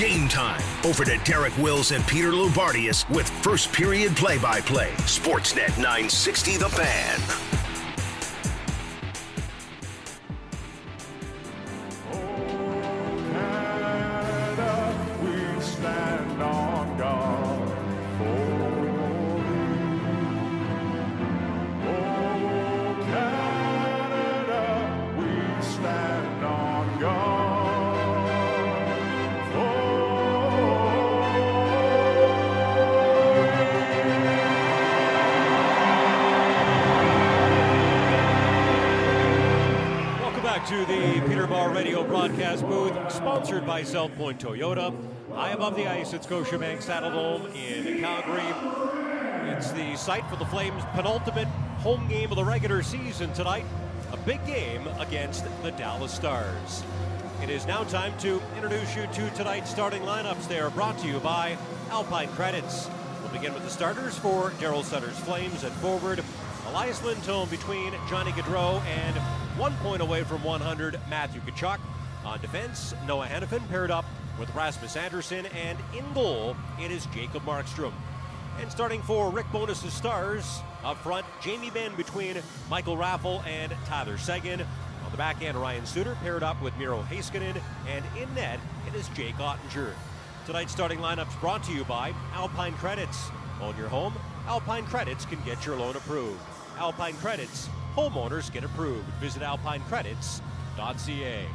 game time. Over to Derek Wills and Peter Loubardias with first period play by play. Sportsnet 960 The Fan. Sponsored by South Point Toyota. High above the ice at Scotiabank Saddledome in Calgary. It's the site for the Flames' penultimate home game of the regular season tonight. A big game against the Dallas Stars. It is now time to introduce you to tonight's starting lineups. They are brought to you by Alpine Credits. We'll begin with the starters for Daryl Sutter's Flames at forward. Elias Lindholm between Johnny Gaudreau and one point away from 100, Matthew Tkachuk. On defense, Noah Hanifin paired up with Rasmus Andersson, and in goal, it is Jacob Markstrom. And starting for Rick Bowness' Stars, up front, Jamie Benn between Michael Raffl and Tyler Seguin. On the back end, Ryan Suter paired up with Miro Heiskanen, and in net, it is Jake Oettinger. Tonight's starting lineups brought to you by Alpine Credits. Own your home, Alpine Credits can get your loan approved. Alpine Credits, homeowners get approved. Visit alpinecredits.ca.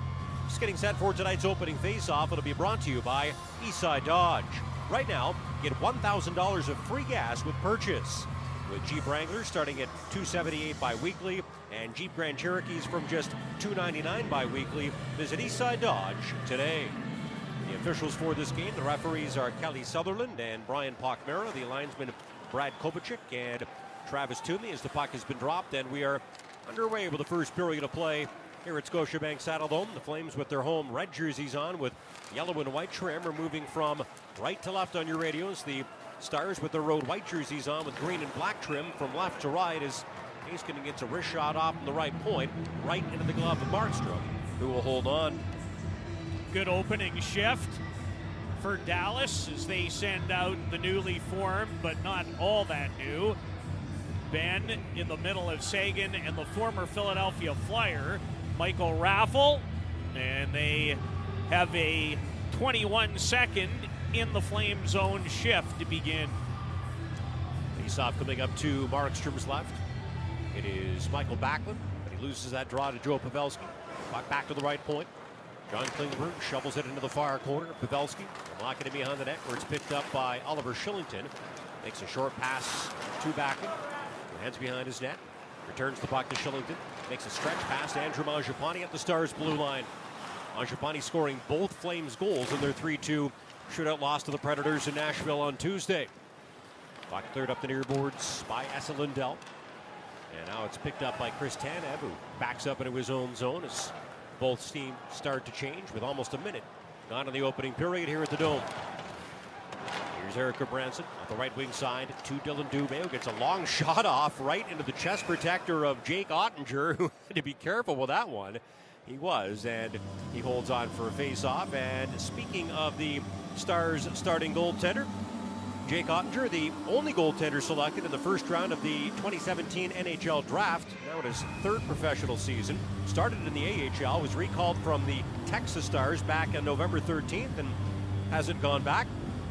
Just getting set for tonight's opening face-off. It'll be brought to you by Eastside Dodge. Right now, get $1,000 of free gas with purchase. With Jeep Wranglers starting at 278 bi-weekly and Jeep Grand Cherokees from just 299 bi-weekly. Visit Eastside Dodge today. The officials for this game, the referees are Kelly Sutherland and Brian Pochmara. The linesman Brad Kovachik and Travis Toomey as the puck has been dropped. And we are underway with the first period of play here at Scotiabank Saddledome. The Flames with their home red jerseys on with yellow and white trim are moving from right to left on your radios. The Stars with their road white jerseys on with green and black trim from left to right as Heiskanen gets a wrist shot off from the right point, right into the glove of Markstrom, who will hold on. Good opening shift for Dallas as they send out the newly formed, but not all that new. Benn in the middle of Seguin and the former Philadelphia Flyer Michael Raffl, and they have a 21 second in the flame zone shift to begin. Faceoff coming up to Markstrom's left. It is Michael Backlund, but he loses that draw to Joe Pavelski. Back, back to the right point. John Klingberg shovels it into the far corner. Pavelski locking it behind the net where it's picked up by Oliver Kylington. Makes a short pass to Backlund. Hands behind his net. Returns the puck to Kylington. Makes a stretch past Andrew Mangiapane at the Stars blue line. Mangiapane scoring both Flames goals in their 3-2 shootout loss to the Predators in Nashville on Tuesday. Puck cleared up the near boards by Esa Lindell. And now it's picked up by Chris Tanev, who backs up into his own zone as both teams start to change with almost a minute gone in the opening period here at the Dome. Here's Erik Branson off the right wing side to Dillon Dubé, who gets a long shot off right into the chest protector of Jake Oettinger, who had to be careful with that one. He was, and he holds on for a face-off. And speaking of the Stars starting goaltender, Jake Oettinger, the only goaltender selected in the first round of the 2017 NHL draft, now in his third professional season. Started in the AHL, was recalled from the Texas Stars back on November 13th, and hasn't gone back.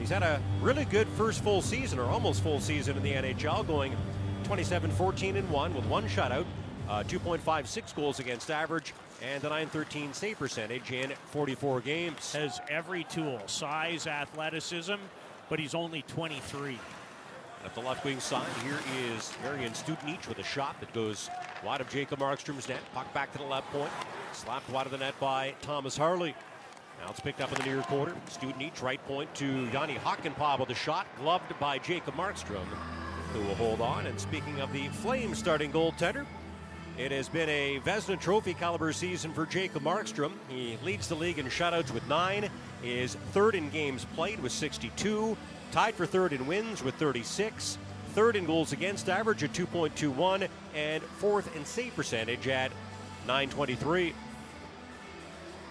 He's had a really good first full season, or almost full season in the NHL, going 27 14 and 1 with one shutout, uh, 2.56 goals against average, and a 913 save percentage in 44 games. Has every tool size, athleticism, but he's only 23. At the left wing side, here is Marian Studenic with a shot that goes wide of Jacob Markstrom's net. Puck back to the left point. Slapped wide of the net by Thomas Harley. Now it's picked up in the near quarter. Studenic right point to Jani Hakanpää with a shot, gloved by Jacob Markstrom, who will hold on. And speaking of the Flames starting goaltender, it has been a Vezina Trophy caliber season for Jacob Markstrom. He leads the league in shutouts with nine, is third in games played with 62, tied for third in wins with 36, third in goals against average at 2.21, and fourth in save percentage at 923.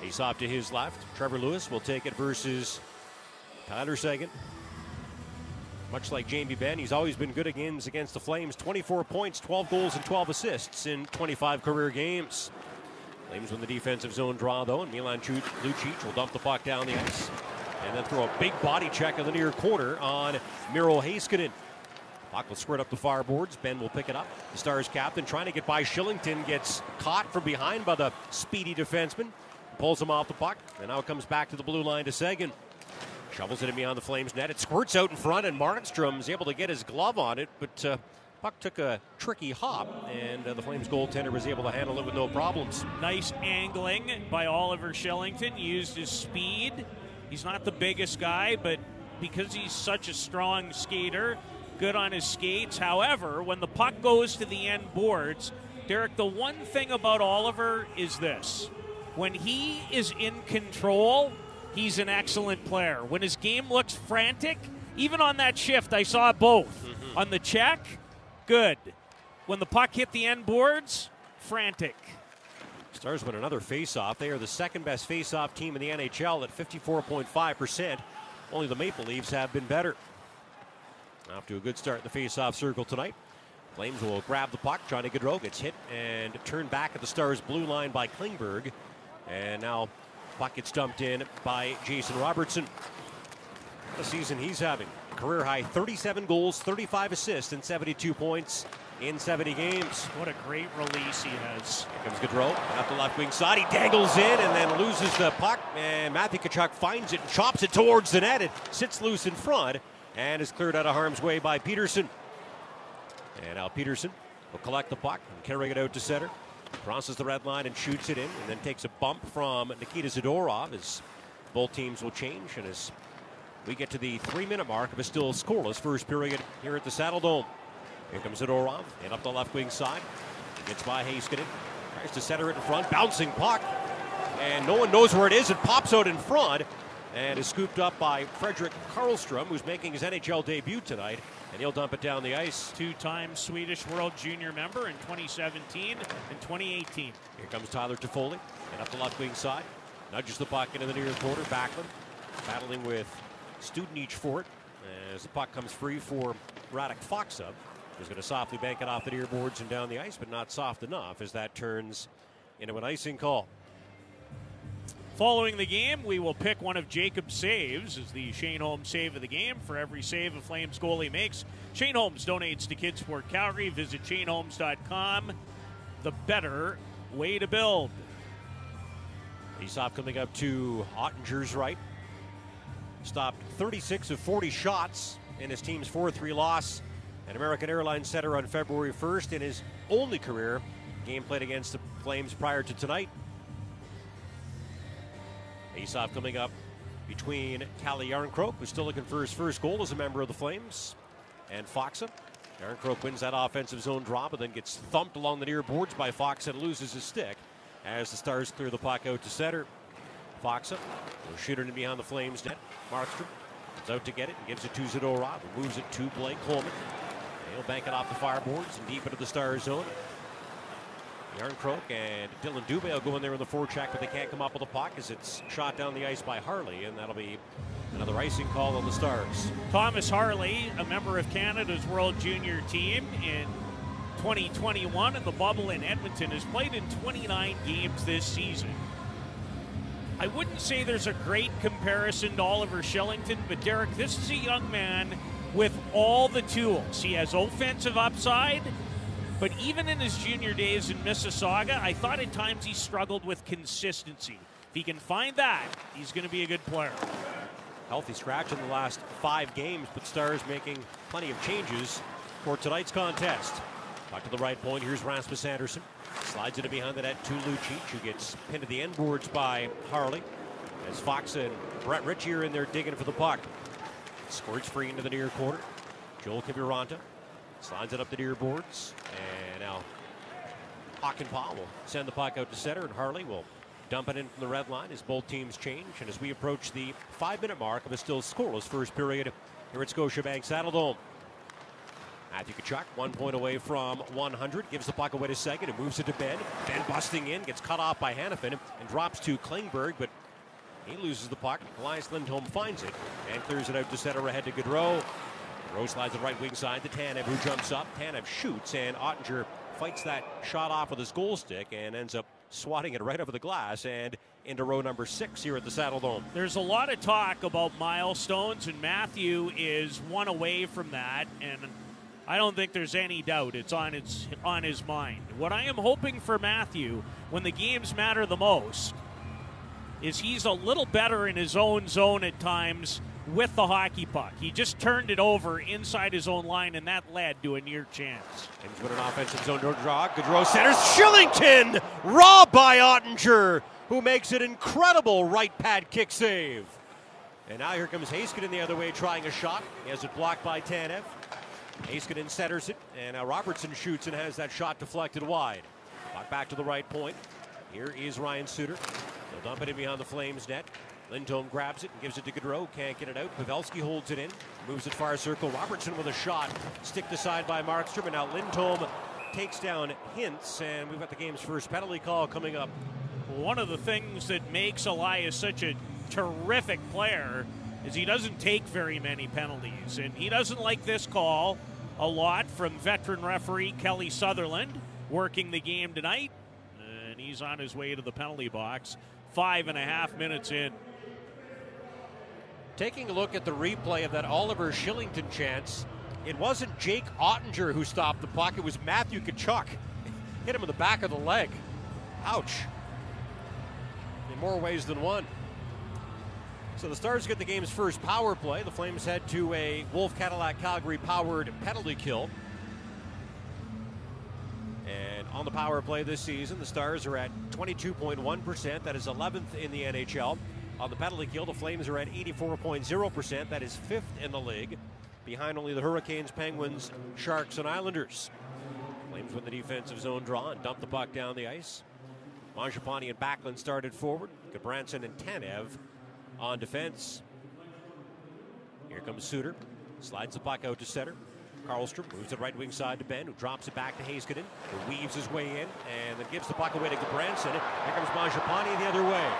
He's off to his left. Trevor Lewis will take it versus Tyler Seguin. Much like Jamie Benn, he's always been good against the Flames. 24 points, 12 goals, and 12 assists in 25 career games. Flames win the defensive zone draw, though, and Milan Lucic will dump the puck down the ice. And then throw a big body check in the near corner on Miro Heiskanen. Puck will squirt up the far boards. Benn will pick it up. The Stars captain trying to get by Kylington gets caught from behind by the speedy defenseman. Pulls him off the puck. And now it comes back to the blue line to Seguin. Shovels it in beyond the Flames net. It squirts out in front, and Markstrom's able to get his glove on it, but uh, puck took a tricky hop, and uh, the Flames goaltender was able to handle it with no problems. Nice angling by Oliver Kylington. Used his speed. He's not the biggest guy, but because he's such a strong skater, good on his skates. However, when the puck goes to the end boards, Derek, the one thing about Oliver is this when he is in control, he's an excellent player. When his game looks frantic, even on that shift, I saw both. Mm-hmm. On the check, good. When the puck hit the end boards, frantic. Stars win another faceoff. They are the second best faceoff team in the NHL at 54.5%. Only the Maple Leafs have been better. Off to a good start in the faceoff circle tonight. Flames will grab the puck. Johnny Gaudreau gets hit and turned back at the Stars' blue line by Klingberg. And now puck gets dumped in by Jason Robertson. The season he's having. Career high 37 goals, 35 assists, and 72 points in 70 games. What a great release he has. Here comes Gaudreau off the left wing side. He dangles in and then loses the puck. And Matthew Tkachuk finds it and chops it towards the net. It sits loose in front and is cleared out of harm's way by Peterson. And now Peterson will collect the puck and carry it out to center. Crosses the red line and shoots it in, and then takes a bump from Nikita Zadorov as both teams will change. And as we get to the three minute mark of a still scoreless first period here at the Saddle Dome. Here comes Zadorov, and up the left wing side. Gets by Heiskanen. Tries to center it in front. Bouncing puck. And no one knows where it is. It pops out in front and is scooped up by Fredrik Karlstrom, who's making his NHL debut tonight, and he'll dump it down the ice. Two time Swedish World Junior member in 2017 and 2018. Here comes Tyler Toffoli, and up the left wing side. Nudges the puck into the near quarter. Backlund battling with Studenic for it as the puck comes free for Radek Faksa. He's going to softly bank it off the near boards and down the ice, but not soft enough as that turns into an icing call. Following the game, we will pick one of Jacob's saves as the Shane Homes save of the game. For every save a Flames goalie makes, Shane Homes donates to Kids Sport Calgary. Visit shanehomes.com. The better way to build. Faceoff coming up to Oettinger's right. Stopped 36 of 40 shots in his team's 4 3 loss at American Airlines Center on February 1st in his only career game played against the Flames prior to tonight. Faceoff coming up between Calle Jarnkrok, who's still looking for his first goal as a member of the Flames, and Faksa. Jarnkrok wins that offensive zone draw, but then gets thumped along the near boards by Faksa and loses his stick as the Stars clear the puck out to center. Faksa will shoot it in behind the Flames net. Markstrom is out to get it and gives it to Zadorov, who moves it to Blake Coleman. He'll bank it off the fireboards and deep into the Stars zone. Jarnkrok and Dillon Dubé will go in there in the forecheck, but they can't come up with a puck as it's shot down the ice by Harley, and that'll be another icing call on the Stars. Thomas Harley, a member of Canada's World Junior team in 2021 in the bubble in Edmonton, has played in 29 games this season. I wouldn't say there's a great comparison to Oliver Kylington, but Derek, this is a young man with all the tools. He has offensive upside. But even in his junior days in Mississauga, I thought at times he struggled with consistency. If he can find that, he's going to be a good player. Healthy scratch in the last five games, but Stars making plenty of changes for tonight's contest. Back to the right point. Here's Rasmus Andersson. Slides it behind the net to Lucic, who gets pinned to the end boards by Harley. As Fox and Brett Ritchie are in there digging for the puck. Squirts free into the near corner. Joel Kiviranta Slides it up the near boards. And now Hakanpää will send the puck out to center, and Harley will dump it in from the red line as both teams change. And as we approach the five minute mark of a still scoreless first period here at Scotiabank Saddledome. Matthew Tkachuk, one point away from 100, gives the puck away to second and moves it to Benn. Benn busting in, gets cut off by Hanifin and drops to Klingberg, but He loses the puck. Elias Lindholm finds it and clears it out to center ahead to Gaudreau. Gaudreau slides the right wing side to Tanev, who jumps up. Tanev shoots, and Oettinger fights that shot off with his goal stick and ends up swatting it right over the glass and into row number six here at the Saddle Dome. There's a lot of talk about milestones, and Matthew is one away from that, and I don't think there's any doubt it's on its on his mind. What I am hoping for Matthew when the games matter the most is he's a little better in his own zone at times with the hockey puck. He just turned it over inside his own line, and that led to a near chance. Flames with an offensive zone draw. Gaudreau centers. Kylington robbed by Oettinger, who makes an incredible right pad kick save. And now here comes Heiskanen the other way trying a shot. He has it blocked by Tanev. Heiskanen centers it, and now Robertson shoots and has that shot deflected wide. Back to the right point. Here is Ryan Suter. They'll dump it in behind the Flames net. Lindholm grabs it and gives it to Gaudreau. Can't get it out. Pavelski holds it in. Moves it far circle. Robertson with a shot. Stick to side by Markstrom. And now Lindholm takes down Hintz. And we've got the game's first penalty call coming up. One of the things that makes Elias such a terrific player is he doesn't take very many penalties. And he doesn't like this call a lot from veteran referee Kelly Sutherland working the game tonight. And he's on his way to the penalty box. Five and a half minutes in. Taking a look at the replay of that Oliver Kylington chance, it wasn't Jake Oettinger who stopped the puck, it was Matthew Tkachuk. Hit him in the back of the leg. Ouch. In more ways than one. So the Stars get the game's first power play. The Flames head to a Wolf Cadillac Calgary powered penalty kill. And on the power play this season, the Stars are at 22.1%. That is 11th in the NHL. On the penalty kill, the Flames are at 84.0%. That is fifth in the league, behind only the Hurricanes, Penguins, Sharks, and Islanders. Flames win the defensive zone draw and dump the puck down the ice. Mangiapane and Backlund started forward. Gudbranson and Tanev on defense. Here comes Suter. Slides the puck out to center. Karlstrom moves it right wing side to Benn, who drops it back to Heiskanen, who weaves his way in and then gives the puck away to Gudbranson. Here comes Mangiapane the other way.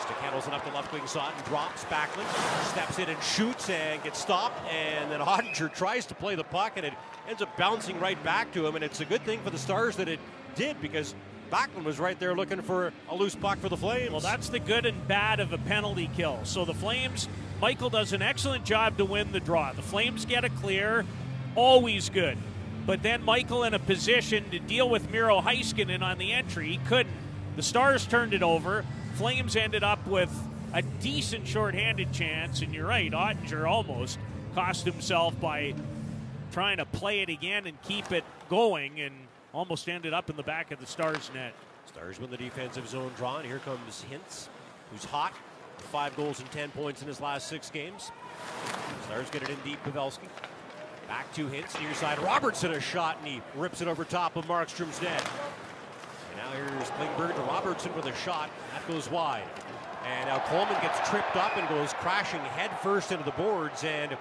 Stick handles it up the left wing side and drops Backlund, steps in and shoots and gets stopped. And then Oettinger tries to play the puck and it ends up bouncing right back to him. And it's a good thing for the Stars that it did because Backlund was right there looking for a loose puck for the Flames. Well, that's the good and bad of a penalty kill. So the Flames, Michael does an excellent job to win the draw. The Flames get a clear, always good. But then Michael in a position to deal with Miro Heiskanen on the entry, he couldn't. The Stars turned it over. Flames ended up with a decent shorthanded chance, and you're right, Oettinger almost cost himself by trying to play it again and keep it going, and almost ended up in the back of the Stars net. Stars win the defensive zone draw, and here comes Hintz, who's hot. Five goals and ten points in his last six games. Stars get it in deep, Pavelski. Back to Hintz, near side. Robertson a shot, and he rips it over top of Markstrom's net. Now here's Klingberg to Robertson with a shot. That goes wide. And now Coleman gets tripped up and goes crashing headfirst into the boards. And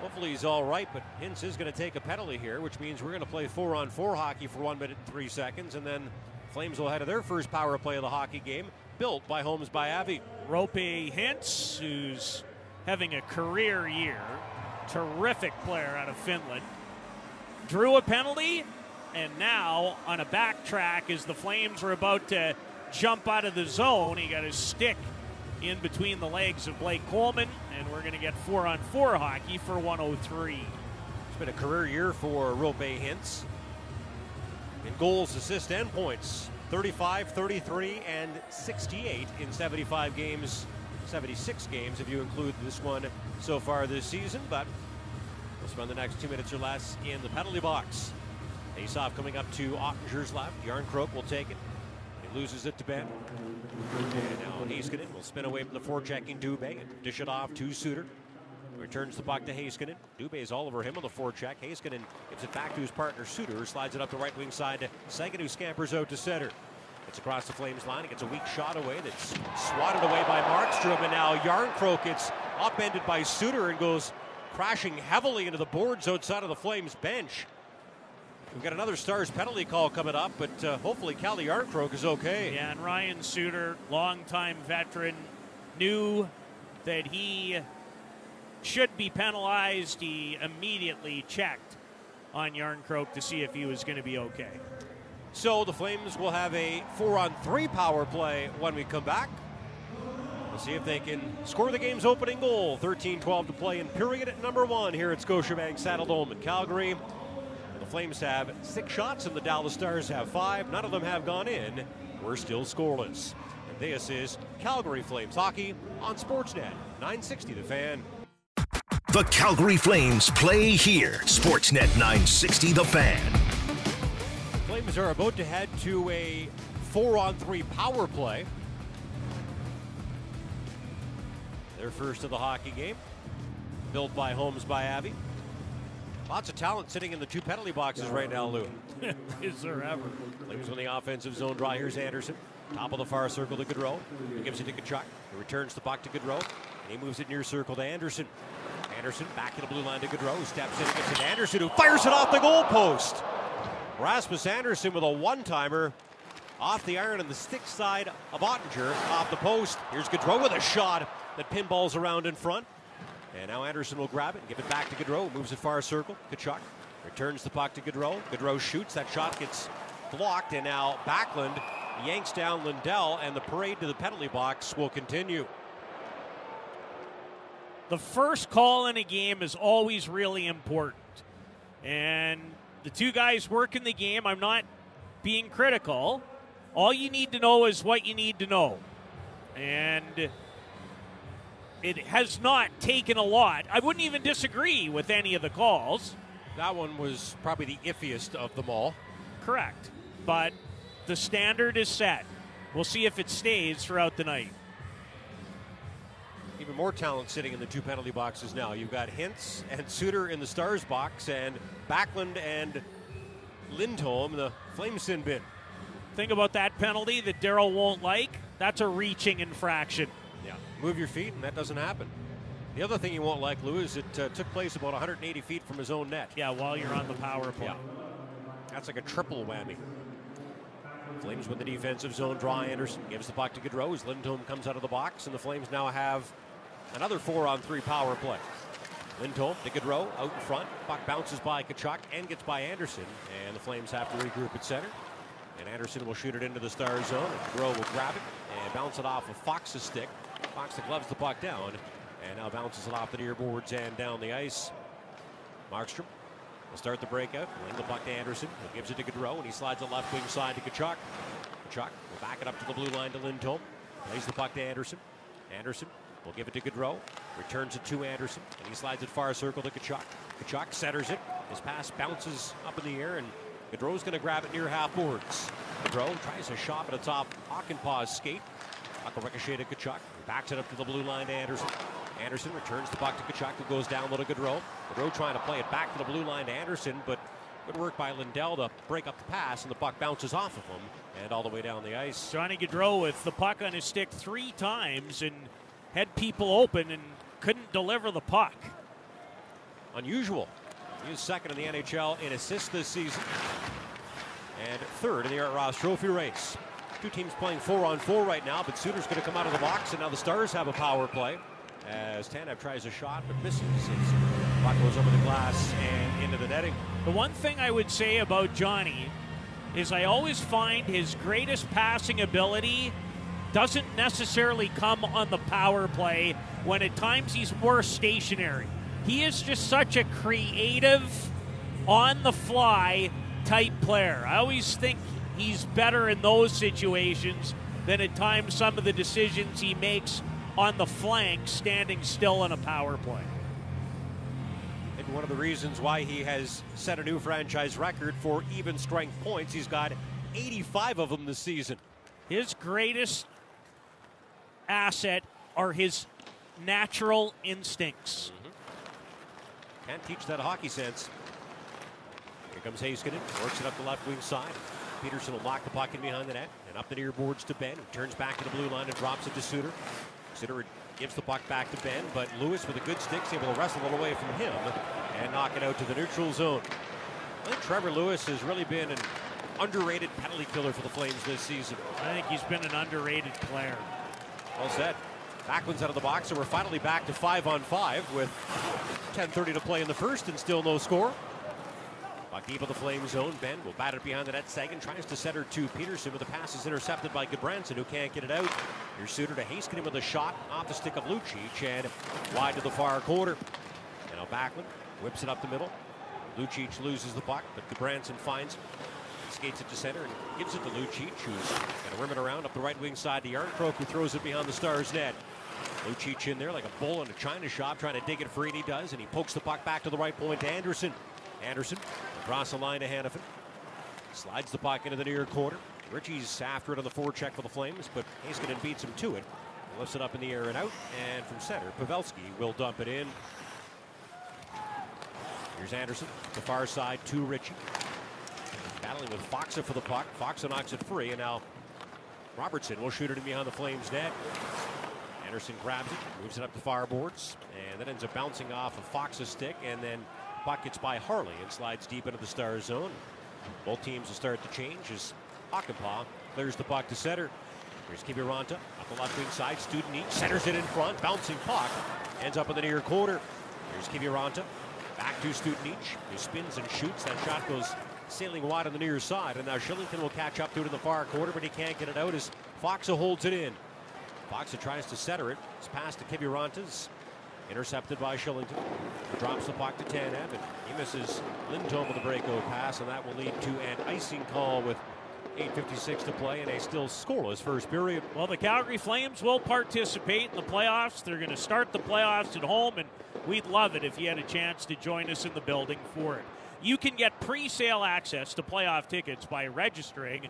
hopefully he's all right, but Hintz is going to take a penalty here, which means we're going to play four on four hockey for one minute and three seconds. And then Flames will head to their first power play of the hockey game, built by Homes by Avi. Roope Hintz, who's having a career year, terrific player out of Finland, drew a penalty, and now on a backtrack as the Flames were about to jump out of the zone, he got his stick in between the legs of Blake Coleman, and we're going to get four on four hockey for 103. It's been a career year for Roope Hintz. In goals, assists, and points 35, 33, and 68 in 75 games, 76 games if you include this one so far this season. But we'll spend the next two minutes or less in the penalty box. Face coming up to Oettinger's left. Jarnkrok will take it. He loses it to Benn. And now Heiskanen will spin away from the forechecking Dubé and dish it off to Suter. Returns the puck to Heiskanen. Dubé is all over him on the forecheck. Heiskanen gives it back to his partner Suter, slides it up the right wing side to Seguin, who scampers out to center. It's across the Flames line. It gets a weak shot away that's swatted away by Markstrom. And now Jarnkrok gets upended by Suter and goes crashing heavily into the boards outside of the Flames bench. We've got another Stars penalty call coming up, but uh, hopefully Calle Jarnkrok is okay. Yeah, and Ryan Suter, longtime veteran, knew that he should be penalized, he immediately checked on Järnkrok to see if he was going to be okay. So the Flames will have a four on three power play when we come back. We'll see if they can score the game's opening goal. 13 12 to play in period at number one here at Scotiabank Saddledome in Calgary. Flames have six shots and the Dallas Stars have five. None of them have gone in. We're still scoreless. And this is Calgary Flames hockey on Sportsnet 960 The Fan. The Calgary Flames play here. Sportsnet 960 The Fan. Flames are about to head to a four on three power play. Their first of the hockey game. Built by Homes by Avi. Lots of talent sitting in the two penalty boxes right now, Lou. Is there ever? Flames on the offensive zone draw. Here's Andersson. Top of the far circle to Gaudreau. He gives it to Tkachuk. He returns the puck to Gaudreau. And he moves it near circle to Andersson. Andersson back to the blue line to Gaudreau. Steps in and gets it to Andersson, who fires it off the goalpost. Rasmus Andersson with a one-timer off the iron on the stick side of Oettinger off the post. Here's Gaudreau with a shot that pinballs around in front. And now Andersson will grab it and give it back to Gaudreau. Moves it far circle. Tkachuk returns the puck to Gaudreau. Gaudreau shoots. That shot gets blocked. And now Backlund yanks down Lindell. And the parade to the penalty box will continue. The first call in a game is always really important. And the two guys working the game, I'm not being critical. All you need to know is what you need to know. And it has not taken a lot. I wouldn't even disagree with any of the calls. That one was probably the iffiest of them all. Correct. But the standard is set. We'll see if it stays throughout the night. Even more talent sitting in the two penalty boxes now. You've got Hintz and Suter in the Stars box, and Backlund and Lindholm in the Flame sin bin. Think about that penalty that Daryl won't like. That's a reaching infraction. Move your feet, and that doesn't happen. The other thing you won't like, Lou, is it uh, took place about 180 feet from his own net. Yeah, while you're on the power play. Yeah. That's like a triple whammy. Flames with the defensive zone draw. Andersson gives the puck to Gaudreau as Lindholm comes out of the box, and the Flames now have another four on three power play. Lindholm to Gaudreau out in front. Puck bounces by Tkachuk and gets by Andersson, and the Flames have to regroup at center. And Andersson will shoot it into the star zone. And Gaudreau will grab it and bounce it off of Fox's stick. That gloves the puck down, and now bounces it off the near boards and down the ice. Markstrom will start the breakout. Laying the puck to Andersson. He gives it to Gaudreau, and he slides the left wing side to Tkachuk. Tkachuk will back it up to the blue line to Lindholm. Plays the puck to Andersson. Andersson will give it to Gaudreau. Returns it to Andersson, and he slides it far circle to Tkachuk. Tkachuk centers it. His pass bounces up in the air, and Gaudreau's going to grab it near half boards. Gaudreau tries a shot at the top Hakanpää's skate. Puck will ricochet to Tkachuk. Backs it up to the blue line to Andersson. Andersson returns the puck to Tkachuk, who goes down low to Gaudreau. Gaudreau trying to play it back to the blue line to Andersson, but good work by Lindell to break up the pass, and the puck bounces off of him and all the way down the ice. Johnny Gaudreau with the puck on his stick three times and had people open and couldn't deliver the puck. Unusual. He is second in the NHL in assists this season and third in the Art Ross Trophy race. Two teams playing four on four right now, but Suter's going to come out of the box, and now the Stars have a power play as Tanev tries a shot but misses. As puck goes over the glass and into the netting. The one thing I would say about Johnny is I always find his greatest passing ability doesn't necessarily come on the power play when at times he's more stationary. He is just such a creative, on the fly type player. I always think he's better in those situations than at times some of the decisions he makes on the flank standing still in a power play. And one of the reasons why he has set a new franchise record for even strength points, he's got 85 of them this season. His greatest asset are his natural instincts. Mm-hmm. Can't teach that hockey sense. Here comes Heiskanen, works it up the left wing side. Peterson will lock the puck in behind the net and up the near boards to Benn, who turns back to the blue line and drops it to Suter. Suter gives the puck back to Benn, but Lewis with a good stick is able to wrestle it away from him and knock it out to the neutral zone. I think Trevor Lewis has really been an underrated penalty killer for the Flames this season. I think he's been an underrated player. Well said. Backlund's out of the box, so we're finally back to five on five with 10.30 to play in the first and still no score. Puck deep of the flame zone. Benn will bat it behind the net. Seguin tries to center to Peterson, but the pass is intercepted by Gudbranson, who can't get it out. Here's Suter to Heiskanen with a shot off the stick of Lucic and wide to the far corner. And now Backlund whips it up the middle. Lucic loses the puck, but Gudbranson finds it. Skates it to center and gives it to Lucic, who's going to rim it around up the right wing side to Järnkrok, who throws it behind the Stars net. Lucic in there like a bull in a china shop, trying to dig it free, and he does, and he pokes the puck back to the right point to Andersson. Andersson across the line to Hanifin. Slides the puck into the near corner. Ritchie's after it on the forecheck for the Flames, but Heiskanen beats him to it. Lifts it up in the air and out, and from center, Pavelski will dump it in. Here's Andersson, the far side to Ritchie. Battling with Faksa for the puck. Faksa knocks it free, and now Robertson will shoot it in behind the Flames net. Andersson grabs it, moves it up the far boards, and that ends up bouncing off of Faksa's stick, and then puck gets by Harley and slides deep into the star zone. Both teams will start to change as Hakanpää clears the puck to center. Here's Kiviranta up the left wing side. Studenic centers it in front. Bouncing puck ends up in the near quarter. Here's Kiviranta back to Studenic, who spins and shoots. That shot goes sailing wide on the near side. And now Kylington will catch up to it in the far quarter, but he can't get it out as Faksa holds it in. Faksa tries to center it. It's passed to Kivirantas. Intercepted by Kylington. Drops the puck to Tanev, and he misses Lindholm with a breakout pass, and that will lead to an icing call with 8.56 to play and a still scoreless first period. Well, the Calgary Flames will participate in the playoffs. They're going to start the playoffs at home, and we'd love it if you had a chance to join us in the building for it. You can get pre sale access to playoff tickets by registering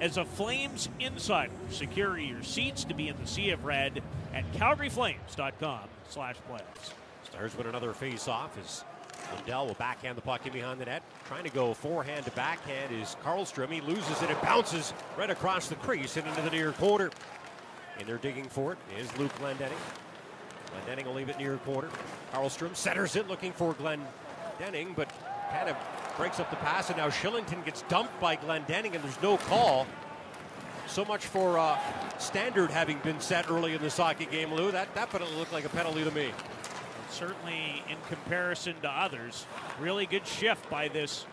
as a Flames insider. Secure your seats to be in the sea of red at calgaryflames.com slash playoffs. Stars win another face-off as Lindell will backhand the puck in behind the net. Trying to go forehand to backhand is Karlstrom. He loses it. It bounces right across the crease and into the near quarter. And they're digging for it is Luke Glendening. Glendening will leave it near quarter. Karlstrom centers it looking for Glendening, but kind of breaks up the pass. And now Kylington gets dumped by Glendening, and there's no call. So much for uh, standard having been set early in the hockey game, Lou. That definitely looked like a penalty to me. Certainly, in comparison to others, really good shift by this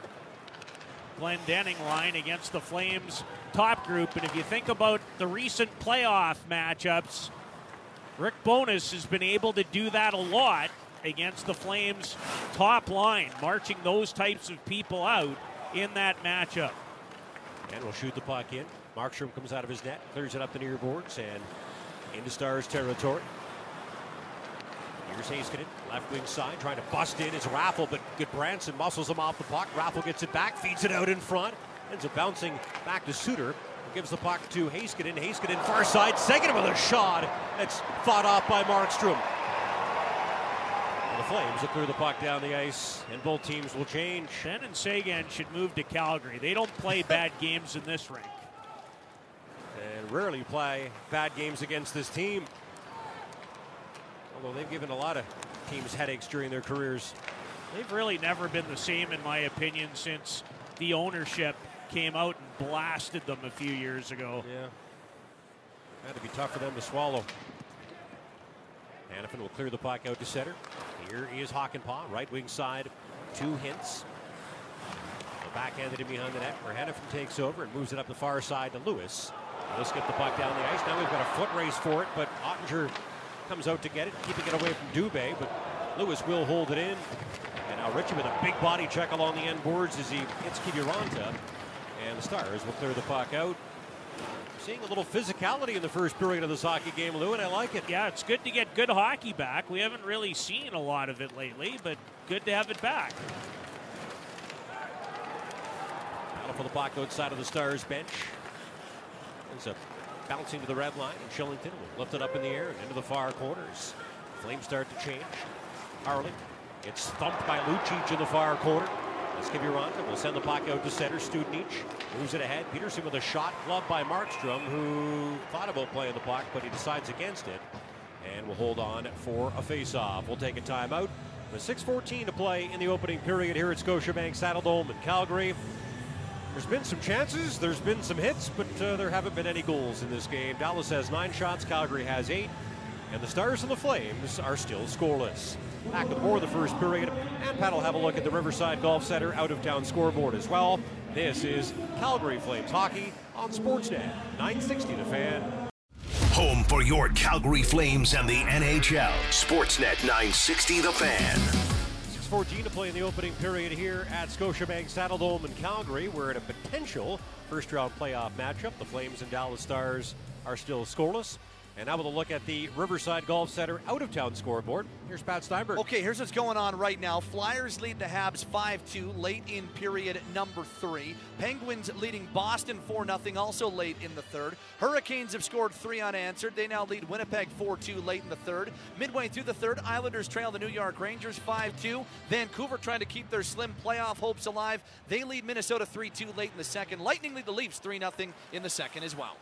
Glendening line against the Flames top group. And if you think about the recent playoff matchups, Rick Bowness has been able to do that a lot against the Flames top line, marching those types of people out in that matchup. And we'll shoot the puck in. Markstrom comes out of his net, clears it up the near boards, and into Stars territory. Here's Heiskanen, left wing side, trying to bust in. It's Raffl, but Gudbranson muscles him off the puck. Raffl gets it back, feeds it out in front. Ends up bouncing back to Suter. Gives the puck to Heiskanen. Heiskanen far side, second with a shot. that's fought off by Markstrom. And the Flames will clear the puck down the ice, and both teams will change. And Seguin should move to Calgary. They don't play bad games in this rink. Rarely play bad games against this team. Although they've given a lot of teams headaches during their careers. They've really never been the same, in my opinion, since the ownership came out and blasted them a few years ago. Yeah. Had to be tough for them to swallow. Hanifin will clear the puck out to center. Here is Hakanpää, right wing side, two Hintz. Backhanded in behind the net where Hanifin takes over and moves it up the far side to Lewis. Let's get the puck down the ice. Now we've got a foot race for it, but Oettinger comes out to get it, keeping it away from Dubé, but Lewis will hold it in. And now Ritchie with a big body check along the end boards as he hits Kiviranta. And the Stars will clear the puck out. Seeing a little physicality in the first period of this hockey game, Lou, and I like it. Yeah, it's good to get good hockey back. We haven't really seen a lot of it lately, but good to have it back. Battle for the puck outside of the Stars bench. There's a bouncing to the red line, and Kylington will lift it up in the air and into the far corners. Flames start to change. Harley gets thumped by Lucic in the far corner. Let's give you Ronda. We'll send the puck out to center. Studenic moves it ahead. Peterson with a shot gloved by Markstrom, who thought about playing the puck, but he decides against it. And will hold on for a face-off. We'll take a timeout. With 6.14 to play in the opening period here at Scotiabank Saddledome in Calgary. There's been some chances, there's been some hits, but uh, there haven't been any goals in this game. Dallas has nine shots, Calgary has eight. and the Stars and the Flames are still scoreless. Back more of the first period, and Pat will have a look at the Riverside Golf Center out of town scoreboard as well. This is Calgary Flames hockey on Sportsnet 960 The Fan. Home for your Calgary Flames and the NHL. Sportsnet 960 The Fan. 6.14 to play in the opening period here at Scotiabank Saddledome in Calgary. We're in a potential first round playoff matchup. The Flames and Dallas Stars are still scoreless. And now with a look at the Riverside Golf Center out of town scoreboard. Here's Pat Steinberg. Okay, here's what's going on right now. Flyers lead the Habs 5 2 late in period number three. Penguins leading Boston 4 0, also late in the third. Hurricanes have scored three unanswered. They now lead Winnipeg 4 2 late in the third. Midway through the third, Islanders trail the New York Rangers 5 2. Vancouver trying to keep their slim playoff hopes alive. They lead Minnesota 3 2 late in the second. Lightning lead the Leafs 3 0 in the second as well.